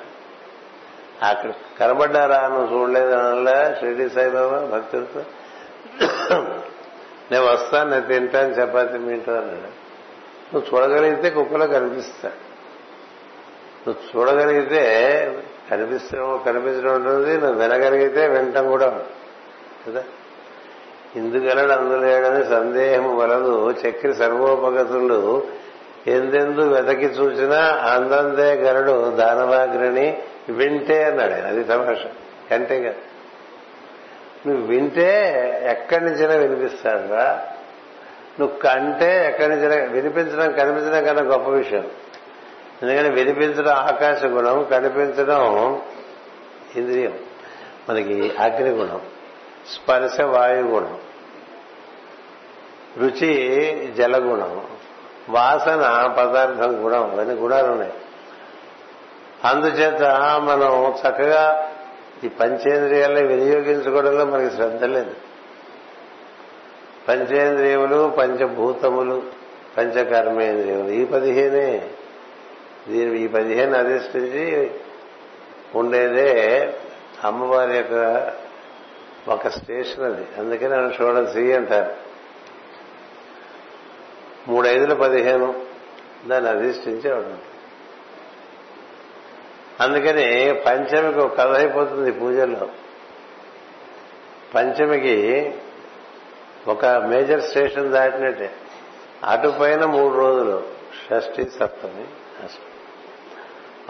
అక్కడ కనబడ్డారా నువ్వు చూడలేదు అనలే షిరిడి సాయిబాబా భక్తులతో. నేను వస్తాను నేను తింటాను చపాతి మీంటో అన్నాడు. నువ్వు చూడగలిగితే కుక్కలో కనిపిస్తా. నువ్వు చూడగలిగితే కనిపిస్తడం కనిపించడం ఉంటుంది నువ్వు వినగలిగితే వినటం కూడా కదా? ఇందుగలడు అందులేడని సందేహం వలదు. చక్రి సర్వోపగతులు ఎందెందు వెతకి చూసినా అందందే గరుడు దానవాగ్రని వింటే అన్నాడు ఆయన. అది తమాష కంటే కదా నువ్వు వింటే ఎక్కడి నుంచైనా వినిపిస్తాడురా? నువ్వు కంటే ఎక్కడి నుంచైనా వినిపించడం కనిపించడం కన్నా గొప్ప విషయం. ఎందుకంటే వినిపించడం ఆకాశ గుణం కనిపించడం ఇంద్రియం. మనకి అగ్ని గుణం స్పర్శ వాయు గుణం రుచి జలగుణం వాసన పదార్థం గుణం అవన్నీ గుణాలు ఉన్నాయి. అందుచేత మనం చక్కగా ఈ పంచేంద్రియాలని వినియోగించుకోవడంలో మనకి శ్రద్ధ లేదు. పంచేంద్రియములు పంచభూతములు పంచకర్మేంద్రియములు ఈ పదిహేనే. దీని ఈ పదిహేను అధిష్ఠించి ఉండేదే అమ్మవారి యొక్క ఒక స్టేషన్ అది. అందుకని నన్ను షోడసి అంటారు. మూడైదుల పదిహేను దాన్ని అధిష్ఠించే ఉంటుంది. అందుకని పంచమికి ఒక కథ అయిపోతుంది పూజల్లో. పంచమికి ఒక మేజర్ స్టేషన్ దాటినట్టే. అటుపైన మూడు రోజులు షష్ఠి సప్తమి అష్టమి.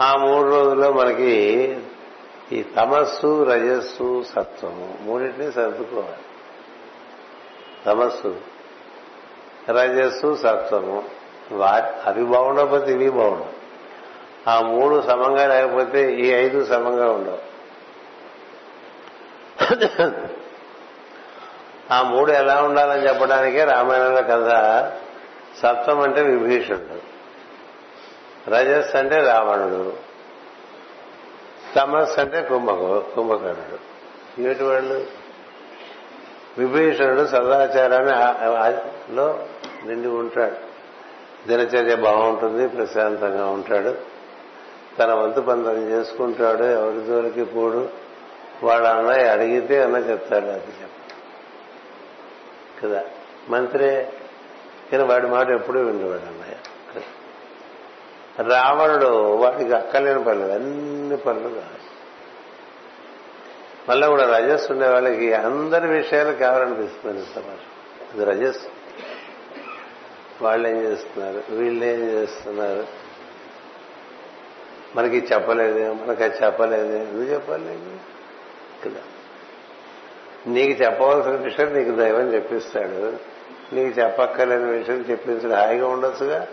ఆ మూడు రోజుల్లో మనకి ఈ తమస్సు రజస్సు సత్వము మూడింటిని సర్దుకోవాలి. తమస్సు రజస్సు సత్వము అవి బాగుండకపోతే ఇవి బాగుండవు. ఆ మూడు సమంగా లేకపోతే ఈ ఐదు సమంగా ఉండవు. ఆ మూడు ఎలా ఉండాలని చెప్పడానికే రామాయణంలో కథ సత్వం అంటే విభీషణుడు రజస్ అంటే రావణుడు తమస్ అంటే కుంభకు కుంభకర్ణుడు. ఏటి వాళ్ళు? విభీషణుడు సదాచారాన్ని లో నిండి ఉంటాడు. దినచర్య బాగుంటుంది ప్రశాంతంగా ఉంటాడు. తన వంతు పని చేసుకుంటాడు ఎవరి జోలికి పోడు. వాళ్ళ అన్నయ్య అడిగితే అన్న చెప్తాడు అది కదా? మంత్రే కానీ వాడి మాట ఎప్పుడూ విండేవాడు అన్నయ్య. రావణుడు వాడికి అక్కలేని పనులు అన్ని పనులు కావాలి మళ్ళీ కూడా రజస్సు ఉండే వాళ్ళకి అందరి విషయాలు కావాలనిపిస్తుంది సమాజం అది రజస్సు. వాళ్ళు ఏం చేస్తున్నారు? వీళ్ళు ఏం చేస్తున్నారు? మనకి చెప్పలేదు మనకి అది చెప్పలేదు ఎందుకు చెప్పలేదు కదా. నీకు చెప్పవలసిన విషయం నీకు దైవం చెప్పిస్తాడు. నీకు చెప్పక్కర్లేని విషయం చెప్పించడం హాయిగా ఉండొచ్చుగా?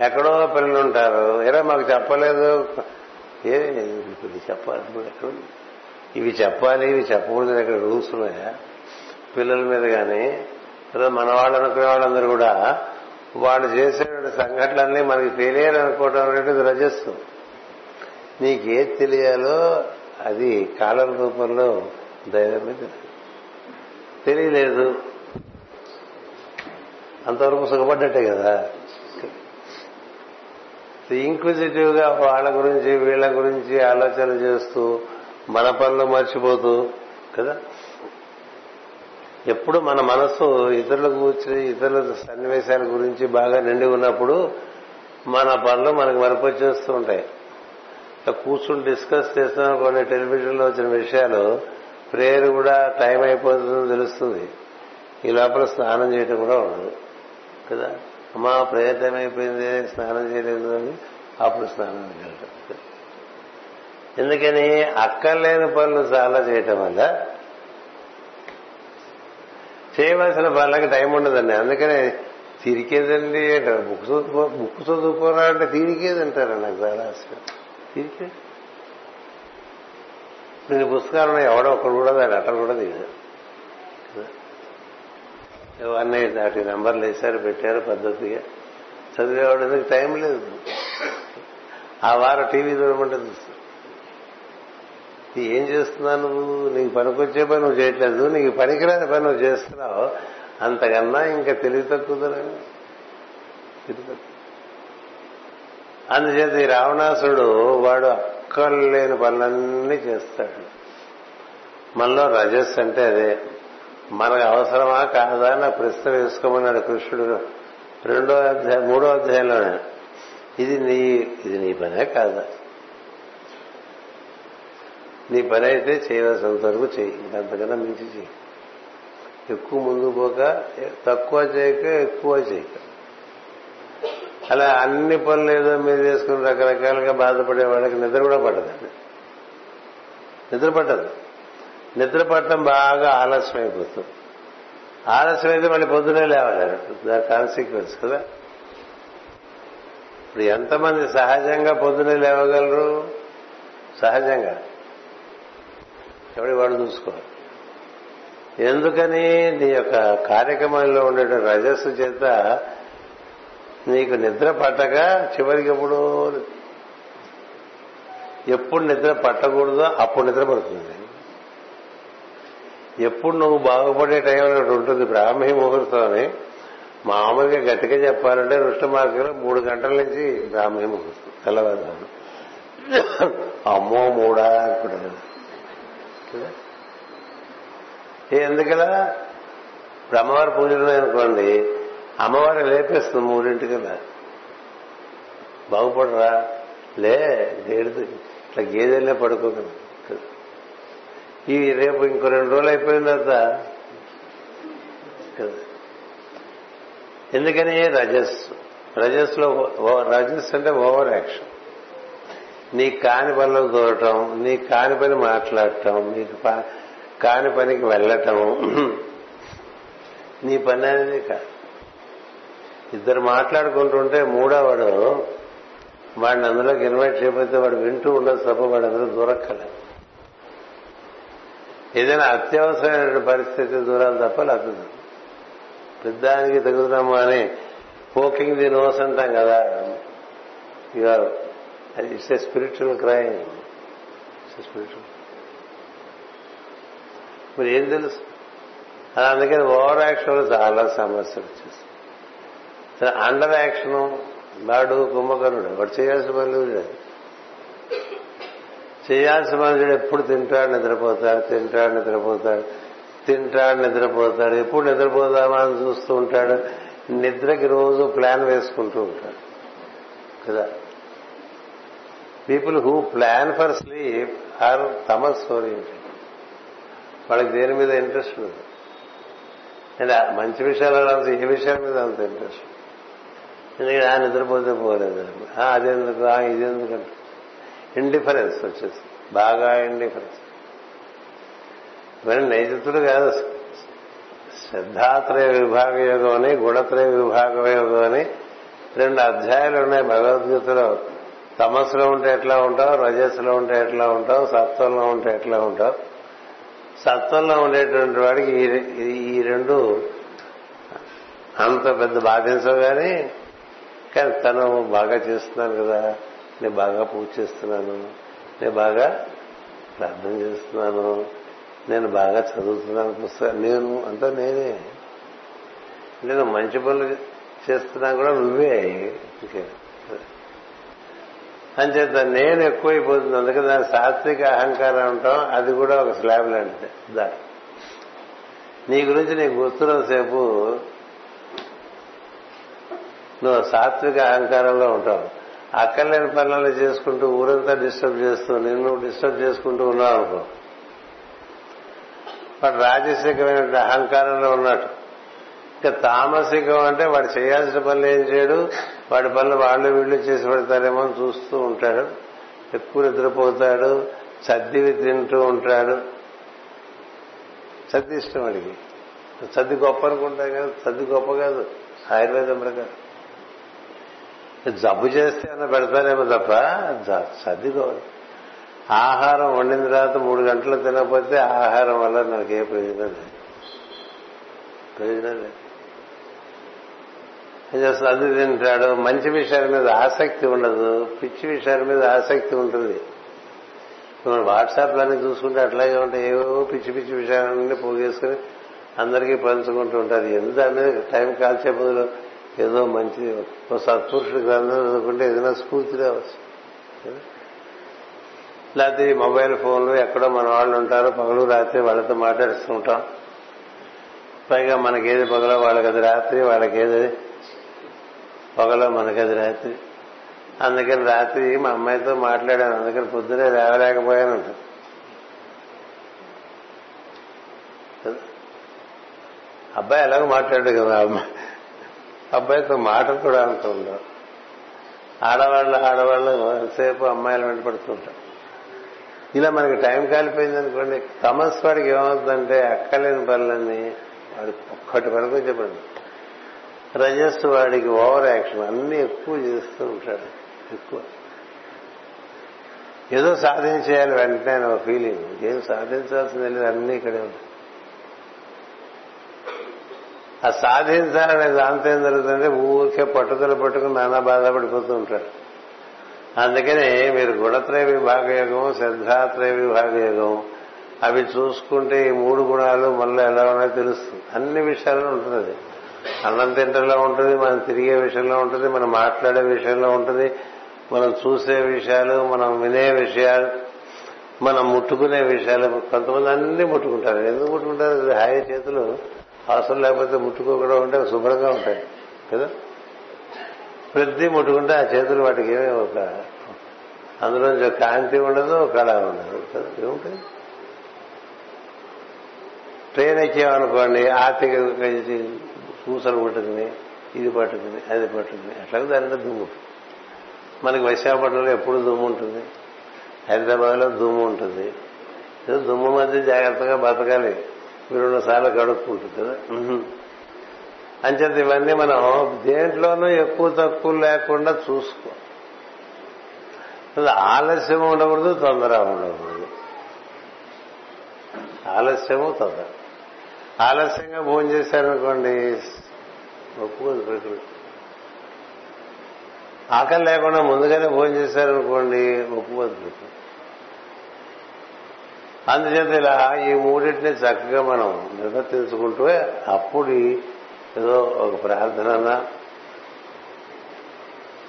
ఎక్కడో పిల్లలు ఉంటారు. ఏరా మాకు చెప్పలేదు. ఏ ఇది చెప్పాలి. ఎక్కడ? ఇవి చెప్పాలి ఇవి చెప్పకూడదు ఇక్కడ రూల్స్ ఉన్నాయా? పిల్లల మీద కానీ మన వాళ్ళు అనుకునే వాళ్ళందరూ కూడా వాళ్ళు చేసే సంఘటనలన్నీ మనకి తెలియాలి అనుకోవడం అనేది రజస్సు. నీకేది తెలియాలో అది కాలం రూపంలో దైవమే తెలియలేదు. అంతవరకు సుఖపడ్డట్టే కదా. ఇంక్విజిటివ్గా వాళ్ళ గురించి వీళ్ళ గురించి ఆలోచన చేస్తూ మన పనులు మర్చిపోతూ కదా? ఎప్పుడు మన మనసు ఇతరుల గురించి ఇతరుల సన్నివేశాల గురించి బాగా నిండి ఉన్నప్పుడు మన పనులు మనకు మరపొచ్చేస్తూ ఉంటాయి. కూర్చుని డిస్కస్ చేస్తున్న కొన్ని టెలివిజన్లో వచ్చిన విషయాలు ప్రేయర్ కూడా టైం అయిపోతుందని తెలుస్తుంది. ఈ లోపల స్నానం చేయటం కూడా ఉండదు. కదా? అమ్మా ప్రేయర్ టైం అయిపోయింది స్నానం చేయలేదు అని అప్పుడు స్నానం చేయటం. ఎందుకని? అక్కర్లేని పనులు చాలా చేయటం వల్ల చేయవలసిన పనులకు టైం ఉండదండి. అందుకనే తిరిగేదండి అంటారు బుక్ చదువుకో బుక్ చదువుకోరా అంటే తిరిగేది అంటారు నాకు చాలా ఆశ్చర్యం. నేను పుస్తకాలు ఎవడో ఒకడు కూడా దాని అటలు కూడా తీశారు ఇవన్నీ వాటి నెంబర్లు వేశారు పెట్టారు పద్ధతిగా. చదివేవాడు ఎందుకు? టైం లేదు. ఆ వారం టీవీ చూడమంటే చూస్తారు ఏం చేస్తున్నావు నువ్వు? నీకు పనికొచ్చే పని నువ్వు చేయట్లేదు. నీకు పనికిరాని పని నువ్వు చేస్తున్నావు. అంతకన్నా ఇంకా తెలివి తక్కువదని తక్కువ. అందుచేత ఈ రావణాసుడు వాడు అక్కర్లేని పనులన్నీ చేస్తాడు. మనలో రజస్ అంటే అదే. మనకు అవసరమా కాదా నా ప్రశ్న వేసుకోమన్నాడు కృష్ణుడు. రెండో అధ్యాయం మూడో అధ్యాయంలోనే. ఇది నీ ఇది నీ పనే కాదా? నీ పని అయితే చేయవలసినంత వరకు చెయ్యి ఇంకంతకన్నా మించి చెయ్యి ఎక్కువ ముందు పోక తక్కువ చేయక ఎక్కువ చేయక. అలా అన్ని పనులు ఏదో మీరు చేసుకుని రకరకాలుగా బాధపడే వాళ్ళకి నిద్ర కూడా పట్టదండి నిద్ర పట్టదు. నిద్ర పట్టడం బాగా ఆలస్యం అయిపోతుంది ఆలస్యం అయితే మళ్ళీ పొద్దునే లేవాలి. దాని కాన్సిక్వెన్స్ కదా. ఇప్పుడు ఎంతమంది సహజంగా పొద్దునే లేవగలరు? సహజంగా. ఎవడి వాడు చూసుకో ఎందుకని నీ యొక్క కార్యక్రమంలో ఉండే రజస్సు చేత నీకు నిద్ర పట్టక చివరికి ఎప్పుడు ఎప్పుడు నిద్ర పట్టకూడదో అప్పుడు నిద్ర పడుతుంది. ఎప్పుడు నువ్వు బాగుపడే టైం ఒకటి ఉంటుంది బ్రాహ్మీ ముహూర్తం అని మామూలుగా గట్టిగా చెప్పాలంటే రుష్ట మార్గంలో మూడు గంటల నుంచి బ్రాహ్మీ ముహూర్తం తెల్లవారు అమ్మో మూడా అనుకుంటున్నాను కదా? ఎందుకలా? ఇప్పుడు అమ్మవారి పూజలు అనుకోండి అమ్మవారిని లేపేస్తుంది మూడింటికల్లా. బాగుపడరా? లే గేడిది ఇట్లా గేదెల్లే పడుకోగలదు ఈ రేపు ఇంకో రెండు రోజులు అయిపోయిన తర్వాత ఎందుకని? రజస్ రజస్లో రజస్ అంటే ఓవర్ యాక్షన్. నీ కాని పనులు దూరటం నీ కాని పని మాట్లాడటం నీకు కాని పనికి వెళ్ళటం. నీ పని అనేది కాదు. ఇద్దరు మాట్లాడుకుంటుంటే మూడోవాడు వాడిని అందులోకి ఇన్వైట్ చేయకపోతే వాడు వింటూ ఉండదు తప్ప వాడు అందరూ దూరక్కల ఏదైనా అత్యవసరమైన పరిస్థితి దూరాలు తప్ప లేదు. పెద్దానికి తగుదమ్మా అని పోకింగ్ ది నోస్ అంటాం కదా. ఇవాళ it's a spiritual crime spiritual మరి ఏం తెలుసు? అలా అందుకని ఓవర్ యాక్షన్ చాలా సమస్యలు వచ్చేస్తాయి. అండర్ యాక్షన్ వాడు కుంభకర్ణుడు వాడు చేయాల్సిన పనులు చేయాల్సిన పనులు ఎప్పుడు తింటాడు నిద్రపోతాడు తింటాడు నిద్రపోతాడు తింటాడు నిద్రపోతాడు ఎప్పుడు నిద్రపోదామా అని చూస్తూ ఉంటాడు నిద్రకి రోజు ప్లాన్ వేసుకుంటూ ఉంటాడు. కదా? People who plan for sleep are తమస్ oriented వాళ్ళకి దేని మీద ఇంట్రెస్ట్ ఉంది అండ్ మంచి విషయాలు ఏ విషయాల మీద అంత ఇంట్రెస్ట్ ఎందుకంటే ఆ నిద్రపోతే పోలేదు. అదెందుకు ఇదెందుకు అంటే. ఇండిఫరెన్స్ వచ్చేసి. బాగా ఇండిఫరెన్స్ ఇవన్నీ నైతితుడు కాదు శ్రద్ధాత్రయ విభాగ యోగం అని గుణత్రయ విభాగ యోగం అని రెండు అధ్యాయాలు ఉన్నాయి భగవద్గీతలో. తమస్సులో ఉంటే ఎట్లా ఉంటావు? రజస్సులో ఉంటే ఎట్లా ఉంటావు? సత్వంలో ఉంటే ఎట్లా ఉంటావు? సత్వంలో ఉండేటువంటి వాడికి ఈ రెండు అంత పెద్ద బాధించవు కానీ కానీ తను బాగా చేస్తున్నాను కదా. నేను బాగా పూజ చేస్తున్నాను. నేను బాగా ప్రార్థన చేస్తున్నాను. నేను బాగా చదువుతున్నాను పుస్తకం నేను అంతా నేనే. నేను మంచి పనులు చేస్తున్నా కూడా నువ్వే. ఇంకే. అంచేత నేను ఎక్కువైపోతుంది. అందుకే దాని సాత్విక అహంకారం ఉంటాం అది కూడా ఒక స్లాబ్ లాంటిది. దా. నీ గురించి నీకు గుర్తున్నంతసేపు నువ్వు సాత్విక అహంకారంలో ఉంటావు. అక్కర్లేని పనులను చేసుకుంటూ ఊరంతా డిస్టర్బ్ చేస్తూ నిన్ను డిస్టర్బ్ చేసుకుంటూ ఉన్నావు అనుకో వాడు రాజశేఖరమైన అహంకారంలో ఉన్నట్టు. ఇంకా తామసికం అంటే వాడు చేయాల్సిన పనులు ఏం చేయడు వాడి పనులు వాళ్ళు వీళ్ళు చేసి పెడతారేమో అని చూస్తూ ఉంటాడు. ఎక్కువ నిద్రపోతాడు సద్దివి తింటూ ఉంటాడు. సద్ది ఇష్టం వాడికి. సద్ది గొప్ప అనుకుంటాం కదా సద్ది గొప్ప కాదు ఆయుర్వేదం ప్రకారం. జబ్బు చేస్తే అన్న పెడతారేమో తప్ప సర్ది ఆహారం వండిన తర్వాత మూడు గంటలు తినకపోతే ఆహారం వల్ల నాకు ఏ ప్రయోజనం లేదు. ప్రయోజనం లేదు. అది తింటాడు మంచి విషయాల మీద ఆసక్తి ఉండదు. పిచ్చి విషయాల మీద ఆసక్తి ఉంటుంది. మనం వాట్సాప్లన్నీ చూసుకుంటే అట్లాగే ఉంటాయి. ఏవో పిచ్చి పిచ్చి విషయాలన్నీ పోగేసుకుని అందరికీ పంచుకుంటూ ఉంటారు. ఎంత అనేది టైం కాల్చే బదులు ఏదో మంచి ఓ సత్పురుషుడు గ్రంథం చదువుకుంటే ఏదైనా స్ఫూర్తి రావచ్చు. లేకపోతే ఈ మొబైల్ ఫోన్లు ఎక్కడో మన వాళ్ళు ఉంటారు. పగలు రాత్రి వాళ్ళతో మాట్లాడుతూ ఉంటాం. పైగా మనకేది పగలో అది రాత్రి వాళ్ళకేది పగలో మనకది రాత్రి. అందుకని రాత్రి మా అమ్మాయితో మాట్లాడాను. అందుకని పొద్దునే లేవలేకపోయాను. అబ్బాయి ఎలాగో మాట్లాడు కదా అమ్మాయి అబ్బాయితో మాటలు కూడా అంత ఆడవాళ్ళ ఆడవాళ్ళు ఆడవాళ్ళు సేపు అమ్మాయిలు వెంట పడుతుంటారు. ఇలా మనకి టైం కాలిపోయింది అనుకోండి తమస్ వాడికి ఏమవుతుందంటే అక్కలేని పనులన్నీ వాడు ఒక్కటి వరకు చెప్పండి. రజస్సు వాడికి ఓవర్ యాక్షన్ అన్ని ఎక్కువ చేస్తూ ఉంటాడు ఎక్కువ. ఏదో సాధించేయాలి వెంటనే ఒక ఫీలింగ్ ఏం సాధించాల్సింది లేదు అన్ని ఇక్కడే ఉంటాయి. ఆ సాధించాలనే దాంతో ఏం జరుగుతుందంటే ఊరికే పట్టుదల పట్టుకుని నానా బాధపడిపోతూ ఉంటాడు. అందుకనే మీరు గుణత్రయ విభాగయోగం శ్రద్ధాత్రయ విభాగయోగం అవి చూసుకుంటే ఈ మూడు గుణాలు మనలో ఎలా ఉన్నాయో తెలుస్తుంది. అన్ని విషయాల్లో ఉంటుంది అది. అన్నం తింటలో ఉంటుంది మనం తిరిగే విషయంలో ఉంటుంది మనం మాట్లాడే విషయంలో ఉంటుంది మనం చూసే విషయాలు మనం వినే విషయాలు మనం ముట్టుకునే విషయాలు కొంతమంది అన్ని ముట్టుకుంటారు. ఎందుకు ముట్టుకుంటారు? హాయి చేతులు అవసరం లేకపోతే ముట్టుకోకుండా ఉంటే శుభ్రంగా ఉంటాయి కదా? ప్రతి ముట్టుకుంటే ఆ చేతులు వాటికి ఏమీ ఒక అందులోంచి ఒక కాంతి ఉండదు ఒక కళ ఉండదు కదా? ఏముంటుంది ట్రైన్ ఎక్కామనుకోండి ఆర్థిక పూసలు పట్టుకుని ఇది పట్టుకుని అది పట్టుకుని అట్లా దాంట్లో దుమ్ము. మనకి విశాఖపట్నంలో ఎప్పుడు దుమ్ము ఉంటుంది? హైదరాబాద్లో దుమ్ము ఉంటుంది. దుమ్ము మధ్య జాగ్రత్తగా బతకాలి. రెండు సార్లు కడుక్కుంటుంది కదా? అంచేత ఇవన్నీ మనం దేంట్లోనూ ఎక్కువ తక్కువ లేకుండా చూసుకో. ఆలస్యం ఉండకూడదు తొందర ఉండకూడదు. ఆలస్యము తొందర. ఆలస్యంగా భోజనం చేశారనుకోండి ఒప్పుకోదు ప్రకృతి. ఆకలి లేకుండా ముందుగానే భోజనం చేశారనుకోండి ఒప్పుకోదు ప్రకృతి. అందుచేత ఇలా ఈ మూడింటిని చక్కగా మనం నిర్వర్తించుకుంటూ అప్పుడు ఏదో ఒక ప్రార్థన అన్నా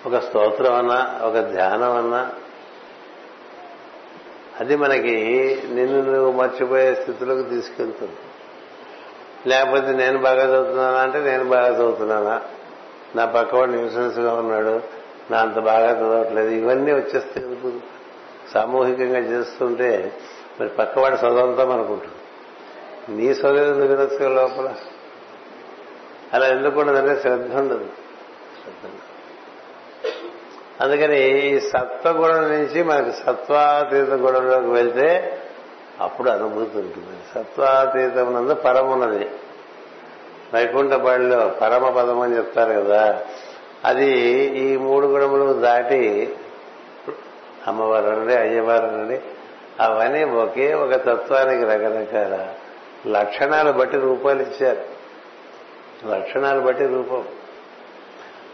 ఒక స్తోత్రం అన్నా ఒక ధ్యానం అన్నా అది మనకి నిన్ను నువ్వు మర్చిపోయే స్థితిలోకి తీసుకెళ్తుంది. లేకపోతే నేను బాగా చదువుతున్నానా అంటే నేను బాగా చదువుతున్నానా? నా పక్కవాడు న్యూసెన్స్గా ఉన్నాడు. నా అంత బాగా చదవట్లేదు. ఇవన్నీ వచ్చేస్తే సామూహికంగా చేస్తుంటే మరి పక్కవాడి చదవంతం అనుకుంటుంది. నీ చదువు ఎందుకు వినొచ్చు లోపల? అలా ఎందుకు ఉండదంటే శ్రద్ధ ఉండదు. శ్రద్ధ ఉండదు. అందుకని ఈ సత్వగుణం నుంచి మనకి సత్వాతీత గుణంలోకి వెళ్తే అప్పుడు అనుభూతి ఉంటుంది. సత్వాతీతం నందు పరమున్నది వైకుంఠ బడిలో పరమ పదం అని చెప్తారు కదా అది ఈ మూడు గుణములు దాటి అమ్మవారు అనండి అయ్యవారు అనండి అవన్నీ ఒకే ఒక తత్వానికి రకరకాల లక్షణాలు బట్టి రూపాలు ఇచ్చారు. లక్షణాలు బట్టి రూపం.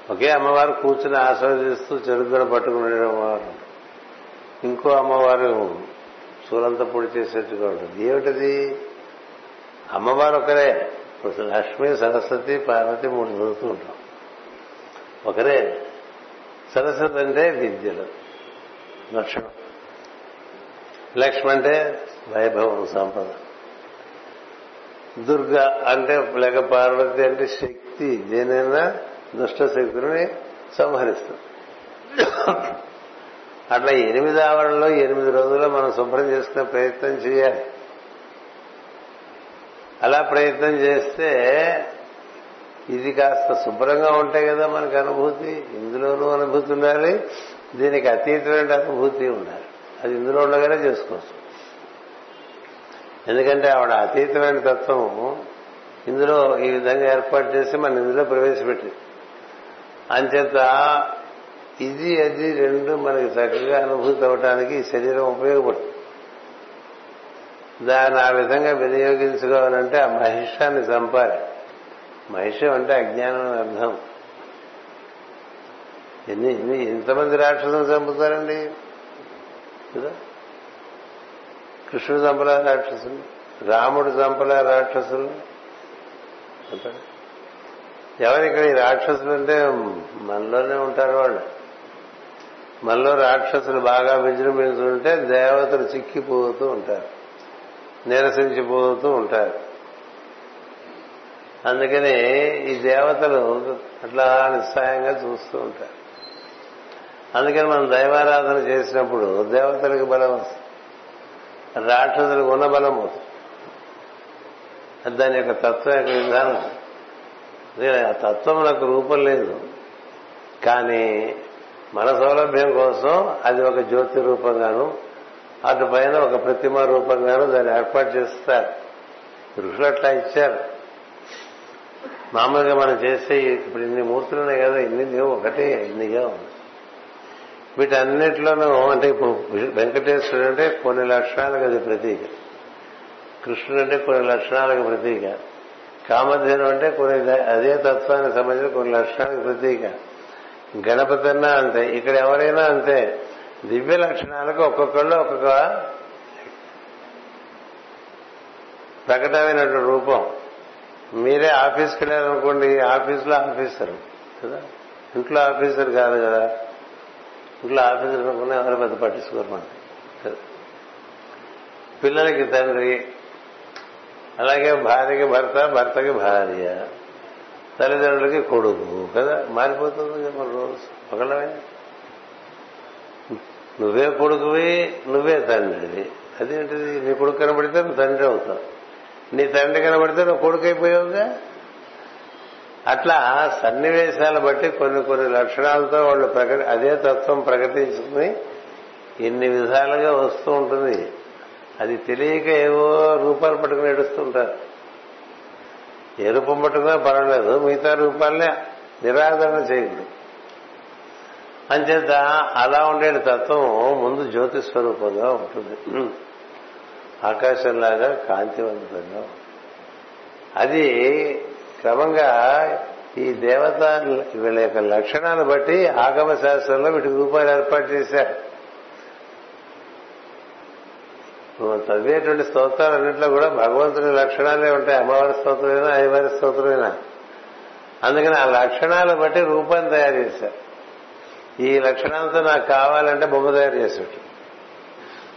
ఒకే అమ్మవారు కూర్చుని ఆస్వాదిస్తూ చరిత్ర పట్టుకుని అమ్మవారు ఇంకో అమ్మవారు సూలంత పొడి చేసేట్టుగా ఉంటుంది. ఏమిటది? అమ్మవారు ఒకరే. ఇప్పుడు లక్ష్మి సరస్వతి పార్వతి మూడు చదువుతూ ఉంటాం. ఒకరే. సరస్వతి అంటే విద్యలు. లక్షణం లక్ష్మి అంటే వైభవం సంపద. దుర్గ అంటే లేక పార్వతి అంటే శక్తి. దేనైనా దుష్ట శక్తులని సంహరిస్తుంది. అట్లా ఎనిమిది ఆవరణలో ఎనిమిది రోజుల్లో మనం శుభ్రం చేసుకునే ప్రయత్నం చేయాలి. అలా ప్రయత్నం చేస్తే ఇది కాస్త శుభ్రంగా ఉంటాయి కదా మనకి అనుభూతి. ఇందులోనూ అనుభూతి ఉండాలి. దీనికి అతీతమైన అనుభూతి ఉండాలి. అది ఇందులో ఉండగానే చేసుకోవచ్చు. ఎందుకంటే ఆవిడ అతీతమైన తత్వం ఇందులో ఈ విధంగా ఏర్పాటు చేసి మన ఇందులో ప్రవేశపెట్టి అంచేత ఇది అది రెండు మనకి చక్కగా అనుభూతి అవటానికి ఈ శరీరం ఉపయోగపడుతుంది దాన్ని ఆ విధంగా వినియోగించుకోవాలంటే ఆ మహిషాన్ని చంపాలి. మహిషం అంటే అజ్ఞానం అర్థం. ఎన్ని ఎన్ని ఎంతమంది రాక్షసులు చంపుతారండి? కదా? కృష్ణుడు చంపలే రాక్షసులు రాముడు చంపలే రాక్షసులు. ఎవరిక్కడ ఈ రాక్షసులు అంటే మనలోనే ఉంటారు వాళ్ళు. మనలో రాక్షసులు బాగా విజృంభిస్తుంటే దేవతలు చిక్కిపోతూ ఉంటారు. నిరసించిపోతూ ఉంటారు. అందుకని ఈ దేవతలు అట్లా నిస్సాయంగా చూస్తూ ఉంటారు. అందుకని మనం దైవారాధన చేసినప్పుడు దేవతలకు బలం వస్తుంది. రాక్షసులకు ఉన్న బలం పోతుంది. దాని యొక్క తత్వం యొక్క విధానం. ఆ తత్వం నాకు రూపం లేదు. కానీ మన సౌలభ్యం కోసం అది ఒక జ్యోతి రూపంగాను అటు పైన ఒక ప్రతిమ రూపంగాను దాన్ని ఏర్పాటు చేస్తారు. ఋషులు అట్లా ఇచ్చారు. మామూలుగా మనం చేసే ఇప్పుడు ఇన్ని మూర్తులు ఉన్నాయి కదా ఇన్ని లేవు ఒకటే ఇన్నిగా ఉంది. వీటన్నిటిలోనూ అంటే ఇప్పుడు వెంకటేశ్వరుడు అంటే కొన్ని లక్షణాలకు అది ప్రతీక. కృష్ణుడు అంటే కొన్ని లక్షణాలకు ప్రతీక. కామధేను అంటే కొన్ని అదే తత్వానికి సంబంధించిన కొన్ని లక్షణాలకు ప్రతీక. గణపతిన్నా అంతే ఇక్కడ ఎవరైనా అంతే. దివ్య లక్షణాలకు ఒక్కొక్కళ్ళు ఒక్కొక్క ప్రకటమైనటువంటి రూపం. మీరే ఆఫీస్కి వెళ్ళారనుకోండి ఆఫీస్లో ఆఫీసర్ కదా? ఇంట్లో ఆఫీసర్ కాదు కదా? ఇంట్లో ఆఫీసర్ అనుకున్నా ఎవరు పెద్ద పట్టించుకోరు మనం పిల్లలకి తండ్రి అలాగే భార్యకి భర్త భర్తకి భార్య. తల్లిదండ్రులకి కొడుకు కదా? మారిపోతుంది కదా మన రోజు. ఒకళ్ళమే నువ్వే కొడుకువి నువ్వే తండ్రివి. అదేంటిది? నీ కొడుకు కనబడితే నువ్వు తండ్రి అవుతావు. నీ తండ్రి కనబడితే నువ్వు కొడుకు అయిపోయావుగా అట్లా సన్నివేశాలు బట్టి కొన్ని కొన్ని లక్షణాలతో వాళ్ళు ప్రకటి అదే తత్వం ప్రకటించుకుని ఎన్ని విధాలుగా వస్తూ ఉంటుంది. అది తెలియక ఏవో రూపాలు పట్టుకుని ఏడుస్తుంటారు. ఏ రూపం పట్టుకున్నా పర్వాలేదు మిగతా రూపాలనే నిరాదరణ చేయకూడదు అంచేత అలా ఉండే తత్వం ముందు జ్యోతి స్వరూపంగా ఉంటుంది. ఆకాశంలాగా కాంతివంతంగా అది క్రమంగా ఈ దేవత వీళ్ళ యొక్క లక్షణాన్ని బట్టి ఆగమ శాస్త్రంలో వీటికి రూపాయలు ఏర్పాటు చేశారు. నువ్వు చదివేటువంటి స్తోత్రాలన్నింటిలో కూడా భగవంతుని లక్షణాలే ఉంటాయి. అమ్మవారి స్తోత్రమైనా అయ్యవారి స్తోత్రమైనా. అందుకని ఆ లక్షణాలు బట్టి రూపాన్ని తయారు చేశారు. ఈ లక్షణాలతో నాకు కావాలంటే బొమ్మ తయారు చేసేట్టు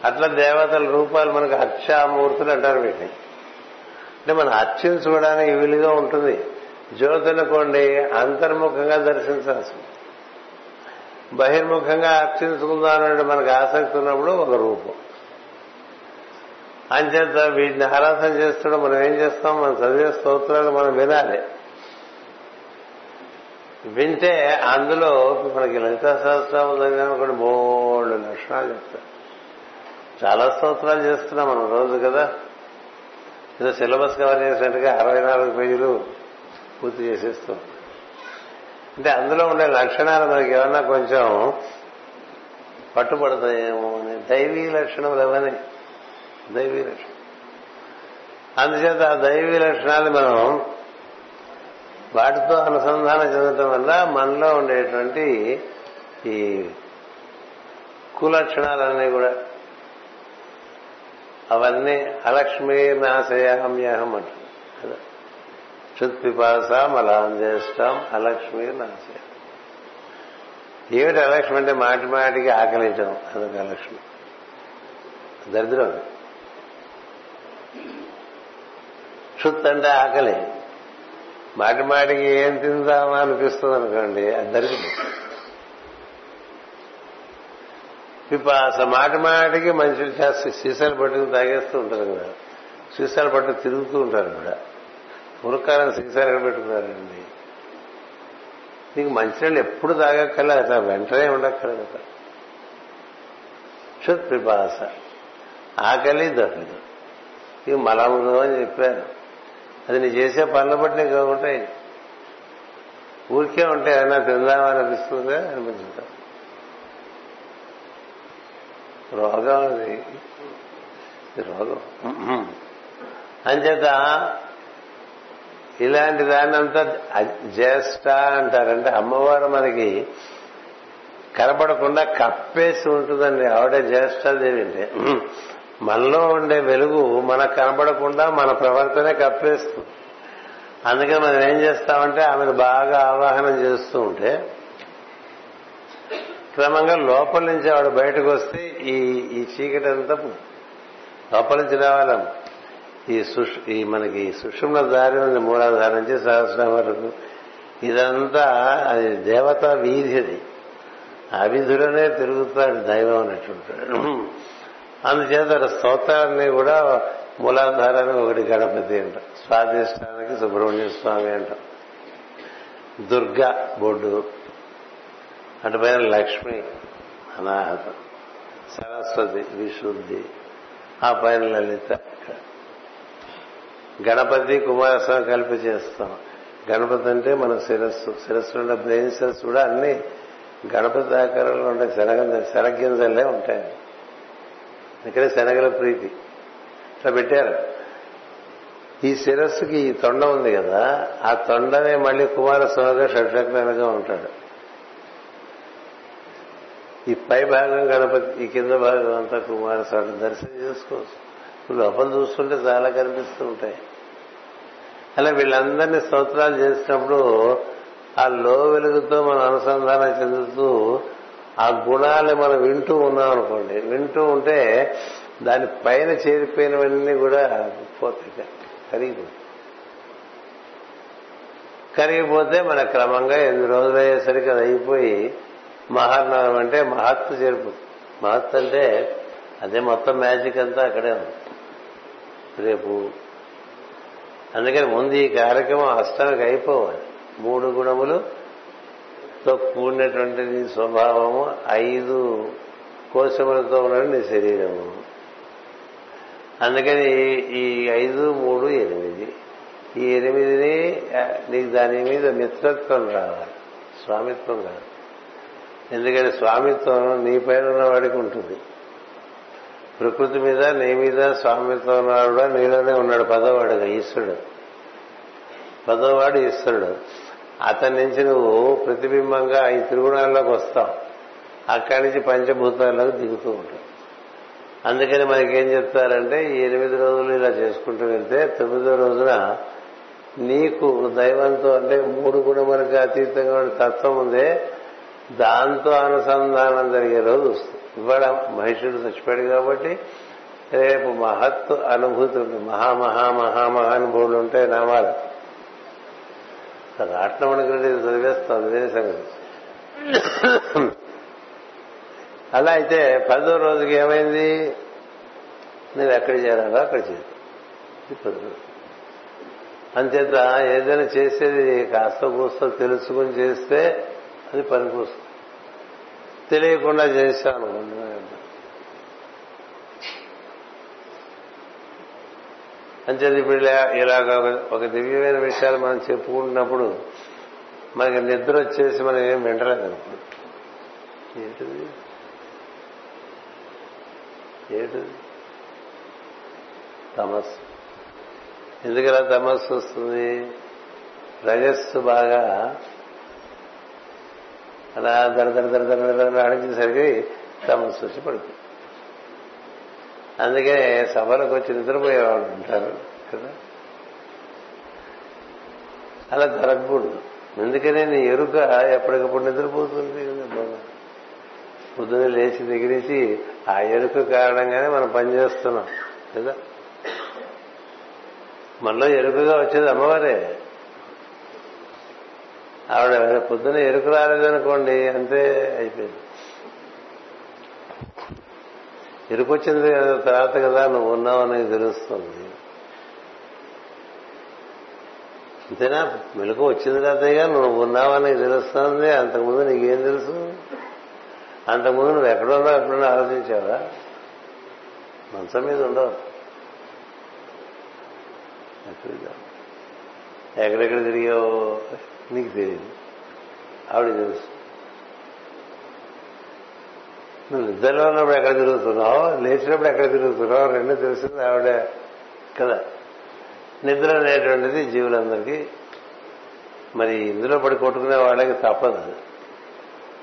అట్లా దేవతల రూపాలు మనకు అర్చామూర్తులు అంటారు వీటిని. అంటే మనం అర్చించుకోవడానికి వీలుగా ఉంటుంది. జ్యోతులకోండి అంతర్ముఖంగా దర్శించాల్సి బహిర్ముఖంగా అర్చించుకుందాం అంటే మనకు ఆసక్తి ఉన్నప్పుడు ఒక రూపం. అంచేత వీటిని ఆరాధన చేస్తున్న మనం ఏం చేస్తాం? మనం చదివే స్తోత్రాలు మనం వినాలి. వింటే అందులో మనకి లలిత సహస్రం కూడా బోల్డ్ లక్షణాలు చెప్తారు చాలా స్తోత్రాలు చేస్తున్నాం మనం రోజు కదా. ఏదో సిలబస్ కవర్ చేసినట్టుగా అరవై నాలుగు పేజీలు పూర్తి చేసేస్తాం. అంటే అందులో ఉండే లక్షణాలు మనకి ఏమన్నా కొంచెం పట్టుబడతాయేమో అని దైవీ లక్షణం లేవని దైవీ లక్షణం అందుచేత ఆ దైవీ లక్షణాలు మనం వాటితో అనుసంధానం చెందటం వల్ల మనలో ఉండేటువంటి ఈ కులక్షణాలన్నీ కూడా అవన్నీ అలక్ష్మీ నాశయామ్యహం అంటారు. కదా? క్షుత్పిపాస మలాంజేష్టం అలక్ష్మీ నాశయ ఏమిటి అలక్ష్మి అంటే మాటి మాటికి ఆకలించడం అదొక అలక్ష్మి. దరిద్రం క్షుత్ అంటే ఆకలి. మాటి మాటికి ఏం తిందామా అనిపిస్తుంది అనుకోండి అది పిపాస మాటి మాటికి మనుషులు సీసాలు పట్టుకుని తాగేస్తూ ఉంటారు కదా. సీసాలు పట్టు తిరుగుతూ ఉంటారు కూడా. మురకాలను సీసాలు ఎక్కడ పెట్టుకున్నారండి? నీకు మంచినీళ్ళు ఎప్పుడు తాగక్కర్లే అట్లా వెంటనే ఉండక్కర్లేదు. అట్లా క్షుత్ పిపాస. ఆకలి దొరకదు ఇవి మలములు అని చెప్పారు అది నీ చేసే పనులు బట్టి నీకు ఉంటాయి ఊరికే ఉంటే ఏమైనా తిందామని అనిపిస్తుందా అనిపించుతా రోగం అది. రోగం. అంచేత ఇలాంటి దాన్నంతా జ్యేష్ఠ అంటారంటే అమ్మవారు మనకి కనపడకుండా కప్పేసి ఉంటుందండి. ఆవిడే జ్యేష్ఠాదేవి అంటే. మనలో ఉండే వెలుగు మనకు కనబడకుండా మన ప్రవర్తనే కప్పేస్తుంది. అందుకని మనం ఏం చేస్తామంటే ఆమెను బాగా ఆవాహనం చేస్తూ ఉంటే క్రమంగా లోపల నుంచి ఆవిడ బయటకు వస్తే ఈ ఈ చీకటి అంతా లోపల నుంచి రావాలం ఈ సుష్ ఈ మనకి సుషుమ్న దారి ఉంది మూలాధార నుంచి సహస్రం వరకు. ఇదంతా అది దేవత వీధి అది ఆ వీధిలోనే తిరుగుతాడు దైవం అన్నట్టుంటాడు అందుచేత స్తోత్రాన్ని కూడా మూలాధారానికి ఒకటి గణపతి అంట. స్వాధిష్టానికి సుబ్రహ్మణ్య స్వామి అంట. దుర్గా బొడ్డు అటుపైన లక్ష్మి అనాహతం. సరస్వతి విశుద్ధి. ఆ పైన లలిత. గణపతి కుమారస్వామి కలిపి చేస్తాం. గణపతి అంటే మన శిరస్సు. శిరస్సు ఉండే బ్రెయిన్ సెల్స్ కూడా అన్ని గణపతి ఆకారంలో ఉండే శనగ శనగింజలే ఉంటాయి. ఇక్కడ శనగల ప్రీతి. ఇట్లా పెట్టారు. ఈ శిరస్సుకి ఈ తొండ ఉంది కదా ఆ తొండనే మళ్ళీ కుమారస్వామిగా షట్చక్రంగా ఉంటాడు. ఈ పై భాగం గణపతి ఈ కింద భాగం అంతా కుమారస్వామి దర్శనం చేసుకోవచ్చు. లోపల చూస్తుంటే చాలా కనిపిస్తూ ఉంటాయి. అలా వీళ్ళందరినీ స్తోత్రాలు చేసినప్పుడు ఆ లో వెలుగుతో మనం అనుసంధానం చెందుతూ ఆ గుణాలు మనం వింటూ ఉన్నాం అనుకోండి. వింటూ ఉంటే దాని పైన చేరిపోయినవన్నీ కూడా పోతాయి. కరిగిపోతాయి. కరిగిపోతే మన క్రమంగా ఎనిమిది రోజులు అయ్యేసరికి అది అయిపోయి మహాజ్ఞానం అంటే మహత్తు చేరిపోతుంది. మహత్తు అంటే అదే మొత్తం మ్యాజిక్ అంతా అక్కడే ఉంది. రేపు అందుకని ముందు ఈ కార్యక్రమం అష్టానికి అయిపోవాలి. మూడు గుణములు తో కూడినటువంటి నీ స్వభావము ఐదు కోశములతో ఉన్న నీ శరీరము. అందుకని ఈ ఐదు మూడు ఎనిమిది. ఈ ఎనిమిదిని నీకు దాని మీద మిత్రత్వం రావాలి స్వామిత్వం కాదు ఎందుకంటే స్వామిత్వం నీ పైన ఉన్నవాడికి ఉంటుంది. ప్రకృతి మీద నీ మీద స్వామిత్వం ఉన్నవాడు కూడా నీలోనే ఉన్నాడు పదవాడుగా ఈశ్వరుడు. పదవాడు ఈశ్వరుడు. అతని నుంచి నువ్వు ప్రతిబింబంగా ఈ త్రిగుణాల్లోకి వస్తావు. అక్కడి నుంచి పంచభూతాల్లోకి దిగుతూ ఉంటావు. అందుకని మనకేం చెప్తారంటే ఈ ఎనిమిది రోజులు ఇలా చేసుకుంటూ వెళ్తే తొమ్మిదో రోజున నీకు దైవంతో అంటే మూడు గుణములకు అతీతంగా ఉన్న తత్వం ఉందే దాంతో అనుసంధానం జరిగే రోజు వస్తుంది. ఇవాళ మహిషుడు చచ్చిపోయాడు కాబట్టి రేపు మహత్తు అనుభూతి మహా మహామహా మహామహానుభవులు ఉంటాయి నామాలు. రాట్నమణికి చదివేస్తాం అదే సంగతి. అలా అయితే పదో రోజుకి ఏమైంది? నువ్వు ఎక్కడ చేరాలో అక్కడ చేరు. పదో అంచేత ఏదైనా చేసేది కాస్త కూస్త తెలుసుకుని చేస్తే అది పనికొస్తుంది. తెలియకుండా చేశాను. అంచేది ఇప్పుడు ఇలా ఇలాగ ఒక దివ్యమైన విషయాలు మనం చెప్పుకుంటున్నప్పుడు మనకి నిద్ర వచ్చేసి మనం ఏం వింటలేదు అనుకో ఏంటిది? ఏంటిది? తమస్సు. ఎందుకలా తమస్సు వస్తుంది? రజస్సు బాగా అలా దర దర దర దర దర అడిచేసరికి తమస్సు వచ్చి పడుతుంది. అందుకని సభలకు వచ్చి నిద్రపోయేవాళ్ళు ఉంటారు కదా? అలా జరగకూడదు. ఎందుకనే నీ ఎరుక ఎప్పటికప్పుడు నిద్రపోతుంది పొద్దున లేచి దిగిరించి ఆ ఎరుక కారణంగానే మనం పనిచేస్తున్నాం కదా? మనలో ఎరుకగా వచ్చేది అమ్మవారే. ఆవిడ పొద్దున ఎరుకు రాలేదనుకోండి అంతే అయిపోయింది. ఎరుకొచ్చింది తర్వాత కదా నువ్వు ఉన్నావు అనేది తెలుస్తుంది. అంతేనా? మెలకు వచ్చింది తర్వాతగా నువ్వు ఉన్నావని తెలుస్తుంది. అంతకుముందు నీకేం తెలుసు? అంతకుముందు నువ్వు ఎక్కడున్నావు ఎక్కడున్నా ఆలోచించావా? మంచం మీద ఉండవు. ఎక్కడెక్కడ తిరిగావో? నీకు తెలియదు ఆవిడ తెలుసు. నువ్వు నిద్రలో ఉన్నప్పుడు ఎక్కడ తిరుగుతున్నావు? లేచినప్పుడు ఎక్కడ తిరుగుతున్నావు? రెండు తెలిసింది ఆవిడ కదా. నిద్ర అనేటువంటిది జీవులందరికీ మరి ఇందులో పడి కొట్టుకునే వాళ్ళకి తప్పదు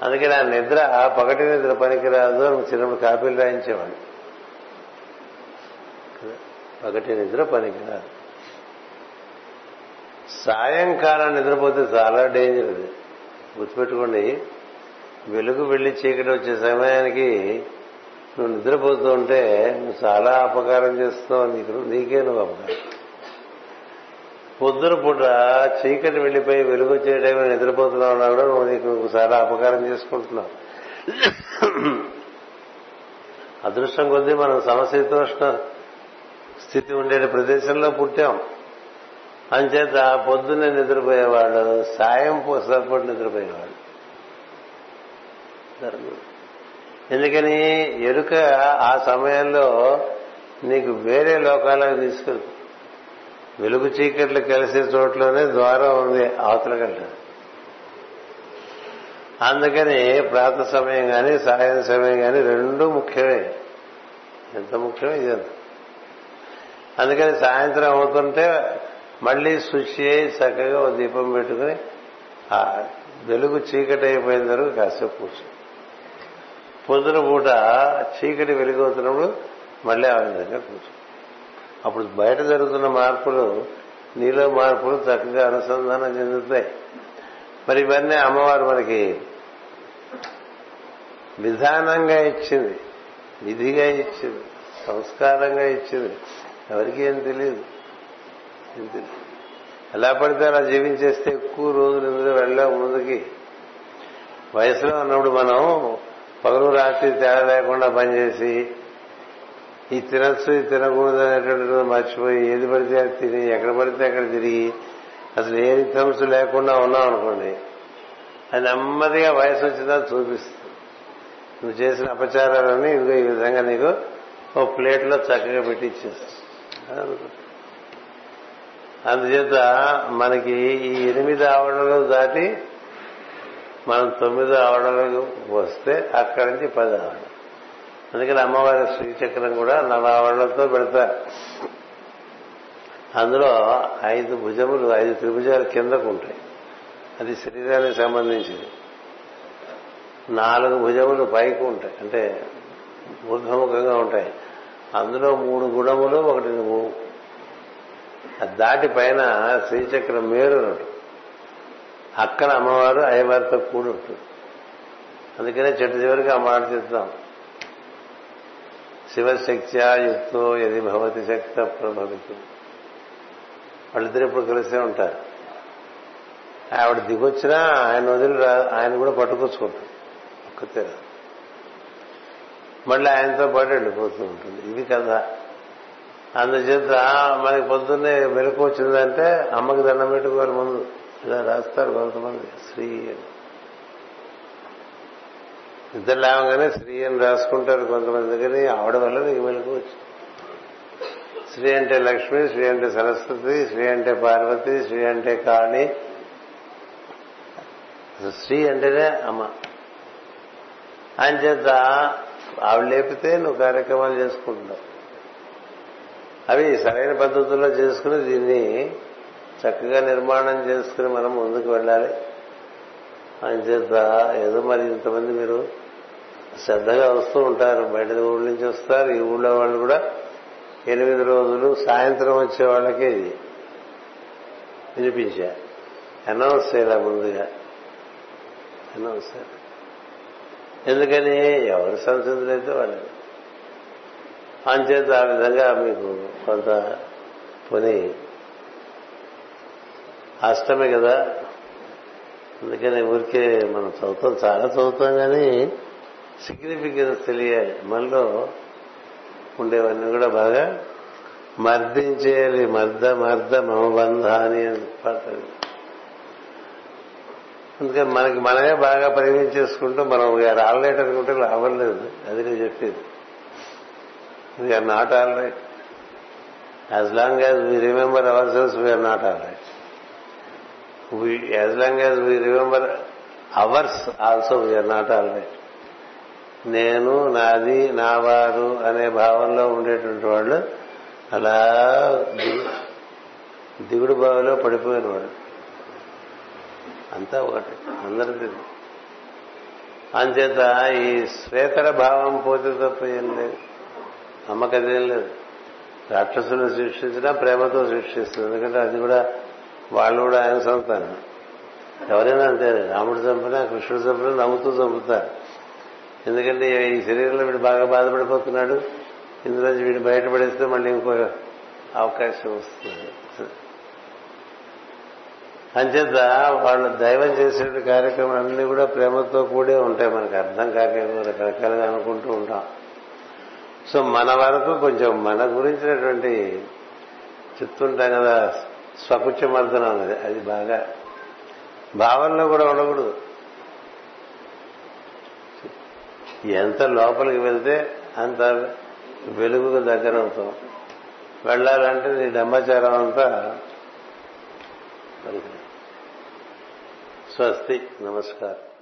అందుకని ఆ నిద్ర పగటి నిద్ర పనికిరాదు అని చిన్నప్పుడు కాపీలు రాయించేవాడు పగటి నిద్ర పనికిరాదు. సాయంకాలం నిద్రపోతే చాలా డేంజర్ అది. గుర్తుపెట్టుకోండి. వెలుగు వెళ్ళి చీకటి వచ్చే సమయానికి నువ్వు నిద్రపోతూ ఉంటే నువ్వు చాలా అపకారం చేస్తున్నావు నీకు నీకే నువ్వు అపకారం. పొద్దున పూట చీకటి వెళ్ళిపోయి వెలుగు వచ్చే టైం నిద్రపోతున్నావు ఉన్నా కూడా నువ్వు నీకు నువ్వు చాలా అపకారం చేసుకుంటున్నావు. అదృష్టం కొద్దీ మనం సమశీతోష్ణ స్థితి ఉండే ప్రదేశంలో పుట్టాం. అంచేత పొద్దున్నే నిద్రపోయేవాడు సాయం పూసలపూట నిద్రపోయేవాడు. ఎందుకని ఎరుక ఆ సమయంలో నీకు వేరే లోకాలకు తీసుకెళ్తుంది వెలుగు చీకట్లు కలిసే చోట్లోనే ద్వారం ఉంది అవతలకంట అందుకని ప్రాత సమయం కానీ సాయం సమయం కానీ రెండూ ముఖ్యమే. ఎంత ముఖ్యమే ఇది. అందుకని సాయంత్రం అవుతుంటే మళ్ళీ శుచి అయి చక్కగా ఓ దీపం పెట్టుకుని ఆ వెలుగు చీకటి అయిపోయిన వరకు కాసేపు కూర్చో. పొద్దున పూట చీకటి వెలుగవుతున్నప్పుడు మళ్ళీ ఆ విధంగా కూర్చో. అప్పుడు బయట జరుగుతున్న మార్పులు నీలో మార్పులు చక్కగా అనుసంధానం చెందుతాయి. మరి ఇవన్నీ అమ్మవారు మనకి విధానంగా ఇచ్చింది విధిగా ఇచ్చింది సంస్కారంగా ఇచ్చింది. ఎవరికి ఏం తెలియదు. ఎలా పడితే అలా జీవించేస్తే ఎక్కువ రోజులు ఇందులో వెళ్ళాం ముందుకి. వయసులో ఉన్నప్పుడు మనం పగలు రాత్రి తేడా లేకుండా పనిచేసి ఈ తినచ్చు ఈ తినకూడదు అనేటువంటిది మర్చిపోయి ఏది పడితే అది తిని ఎక్కడ పడితే అక్కడ తిరిగి అసలు ఏ రిథమ్స్ లేకుండా ఉన్నాం అనుకోండి అది నెమ్మదిగా వయసు వచ్చిందా చూపిస్తుంది. నువ్వు చేసిన అపచారాలన్నీ ఇదిగో ఈ విధంగా నీకు ఓ ప్లేట్లో చక్కగా పెట్టి ఇచ్చేస్తుంది అందుచేత మనకి ఈ ఎనిమిది ఆవరణలు దాటి మనం తొమ్మిది ఆవడలకు వస్తే అక్కడి నుంచి పది ఆవడలు అందుకని అమ్మవారి శ్రీచక్రం కూడా నవావళ్ళతో పెడతారు. అందులో ఐదు భుజములు ఐదు త్రిభుజాలు కిందకు ఉంటాయి. అది శరీరానికి సంబంధించింది నాలుగు భుజములు పైకి ఉంటాయి. అంటే ఊర్ధముఖంగా ఉంటాయి. అందులో మూడు గుణములు ఒకటి నువ్వు. దాటి పైన శ్రీచక్రం మేరు అక్కన అమ్మవారు అయ్యవారితో కూడి ఉంటుంది అందుకనే చెట్టు చివరికి ఆ మాట చెప్తాం. శివశక్త్యా యుక్తో ఎది భవతి శక్త ప్రభవితు. వాళ్ళిద్దరు ఇప్పుడు కలిసే ఉంటారు. ఆవిడ దిగొచ్చినా ఆయన వదిలి ఆయన కూడా పట్టుకొచ్చుకుంటారు ఒక్కతే మళ్ళీ ఆయనతో పాటు వెళ్ళిపోతూ ఉంటుంది. ఇది కదా అందుచేత మనకి పొద్దున్నే మెలకు వచ్చిందంటే అమ్మకి దండం పెట్టుకోవాలి ముందు. ఇలా రాస్తారు కొంతమంది. శ్రీ అని. ఇద్దరు లేవగానే శ్రీ అని రాసుకుంటారు కొంతమంది దగ్గర. ఆవిడ వల్ల నీకు మెలకు వచ్చింది. శ్రీ అంటే లక్ష్మి శ్రీ అంటే సరస్వతి శ్రీ అంటే పార్వతి శ్రీ అంటే కాళి. శ్రీ అంటేనే అమ్మ. ఆయన చేత ఆవిడ లేపితే నువ్వు కార్యక్రమాలు చేసుకుంటున్నావు. అవి సరైన పద్ధతుల్లో చేసుకుని దీన్ని చక్కగా నిర్మాణం చేసుకుని మనం ముందుకు వెళ్ళాలి. ఆయన చేత ఏదో మరి ఇంతమంది మీరు శ్రద్ధగా వస్తూ ఉంటారు. బయట ఊళ్ళ నుంచి వస్తారు. ఈ ఊళ్ళో వాళ్ళు కూడా ఎనిమిది రోజులు సాయంత్రం వచ్చే వాళ్ళకే ఇది. వినిపించా. అనౌన్స్ చేయాలి ముందుగా? అనౌన్స్ ఎందుకని? ఎవరి సంసిద్ధులైతే వాళ్ళు. అంచేత ఆ విధంగా మీకు కొంత పోనీ అష్టమే కదా. అందుకని ఊరికే మనం చదువుతాం. చాలా చదువుతాం కానీ సిగ్నిఫికెన్స్ తెలియాలి. మనలో ఉండేవన్నీ కూడా బాగా మర్దించేయాలి మర్ద మర్ద మమబంధ అని పాట అందుకని మనకి మనమే బాగా ప్రేమించేసుకుంటూ మనం వీఆర్ అనుకుంటే లాభం లేదు. అది నేను చెప్పేది. We're not all right as long as we remember our cells we're not all right as long as we remember ours also we're not already నేను నాది నా వారు అనే భావంలో ఉండేటువంటి వాళ్ళు అలా దిగుడు బావిలో పడిపోయిన వాళ్ళు. అంతా ఒకటి అందరిది. అంచేత ఈ శ్వేతర భావం పోతే తప్ప ఏం లేదు. అమ్మకదేం లేదు. రాక్షసులు సృష్టించినా ప్రేమతో సృష్టిస్తుంది. ఎందుకంటే అది కూడా వాళ్ళు కూడా ఆయన సంతానం. ఎవరైనా అంతే రాముడు చంపినా కృష్ణుడు చంపినా నవ్వుతూ చంపుతారు. ఎందుకంటే ఈ శరీరంలో వీడు బాగా బాధపడిపోతున్నాడు. ఇందులో వీడు బయటపడేస్తే మళ్ళీ ఇంకో అవకాశం వస్తుంది. అంచేత వాళ్ళు దైవం చేసే కార్యక్రమాలన్నీ కూడా ప్రేమతో కూడే ఉంటాయి. మనకు అర్థం కాక రకరకాలుగా అనుకుంటూ ఉంటాం. సో మన వరకు కొంచెం మన గురించినటువంటి చెప్తుంటాం కదా. స్వకుచ్చమర్దనం అన్నది అది బాగా భావనలో కూడా ఉండకూడదు. ఎంత లోపలికి వెళ్తే అంత వెలుగుకు దగ్గర అవుతాం. వెళ్ళాలంటే నీ డమ్మాచారం అంతా స్వస్తి. నమస్కారం.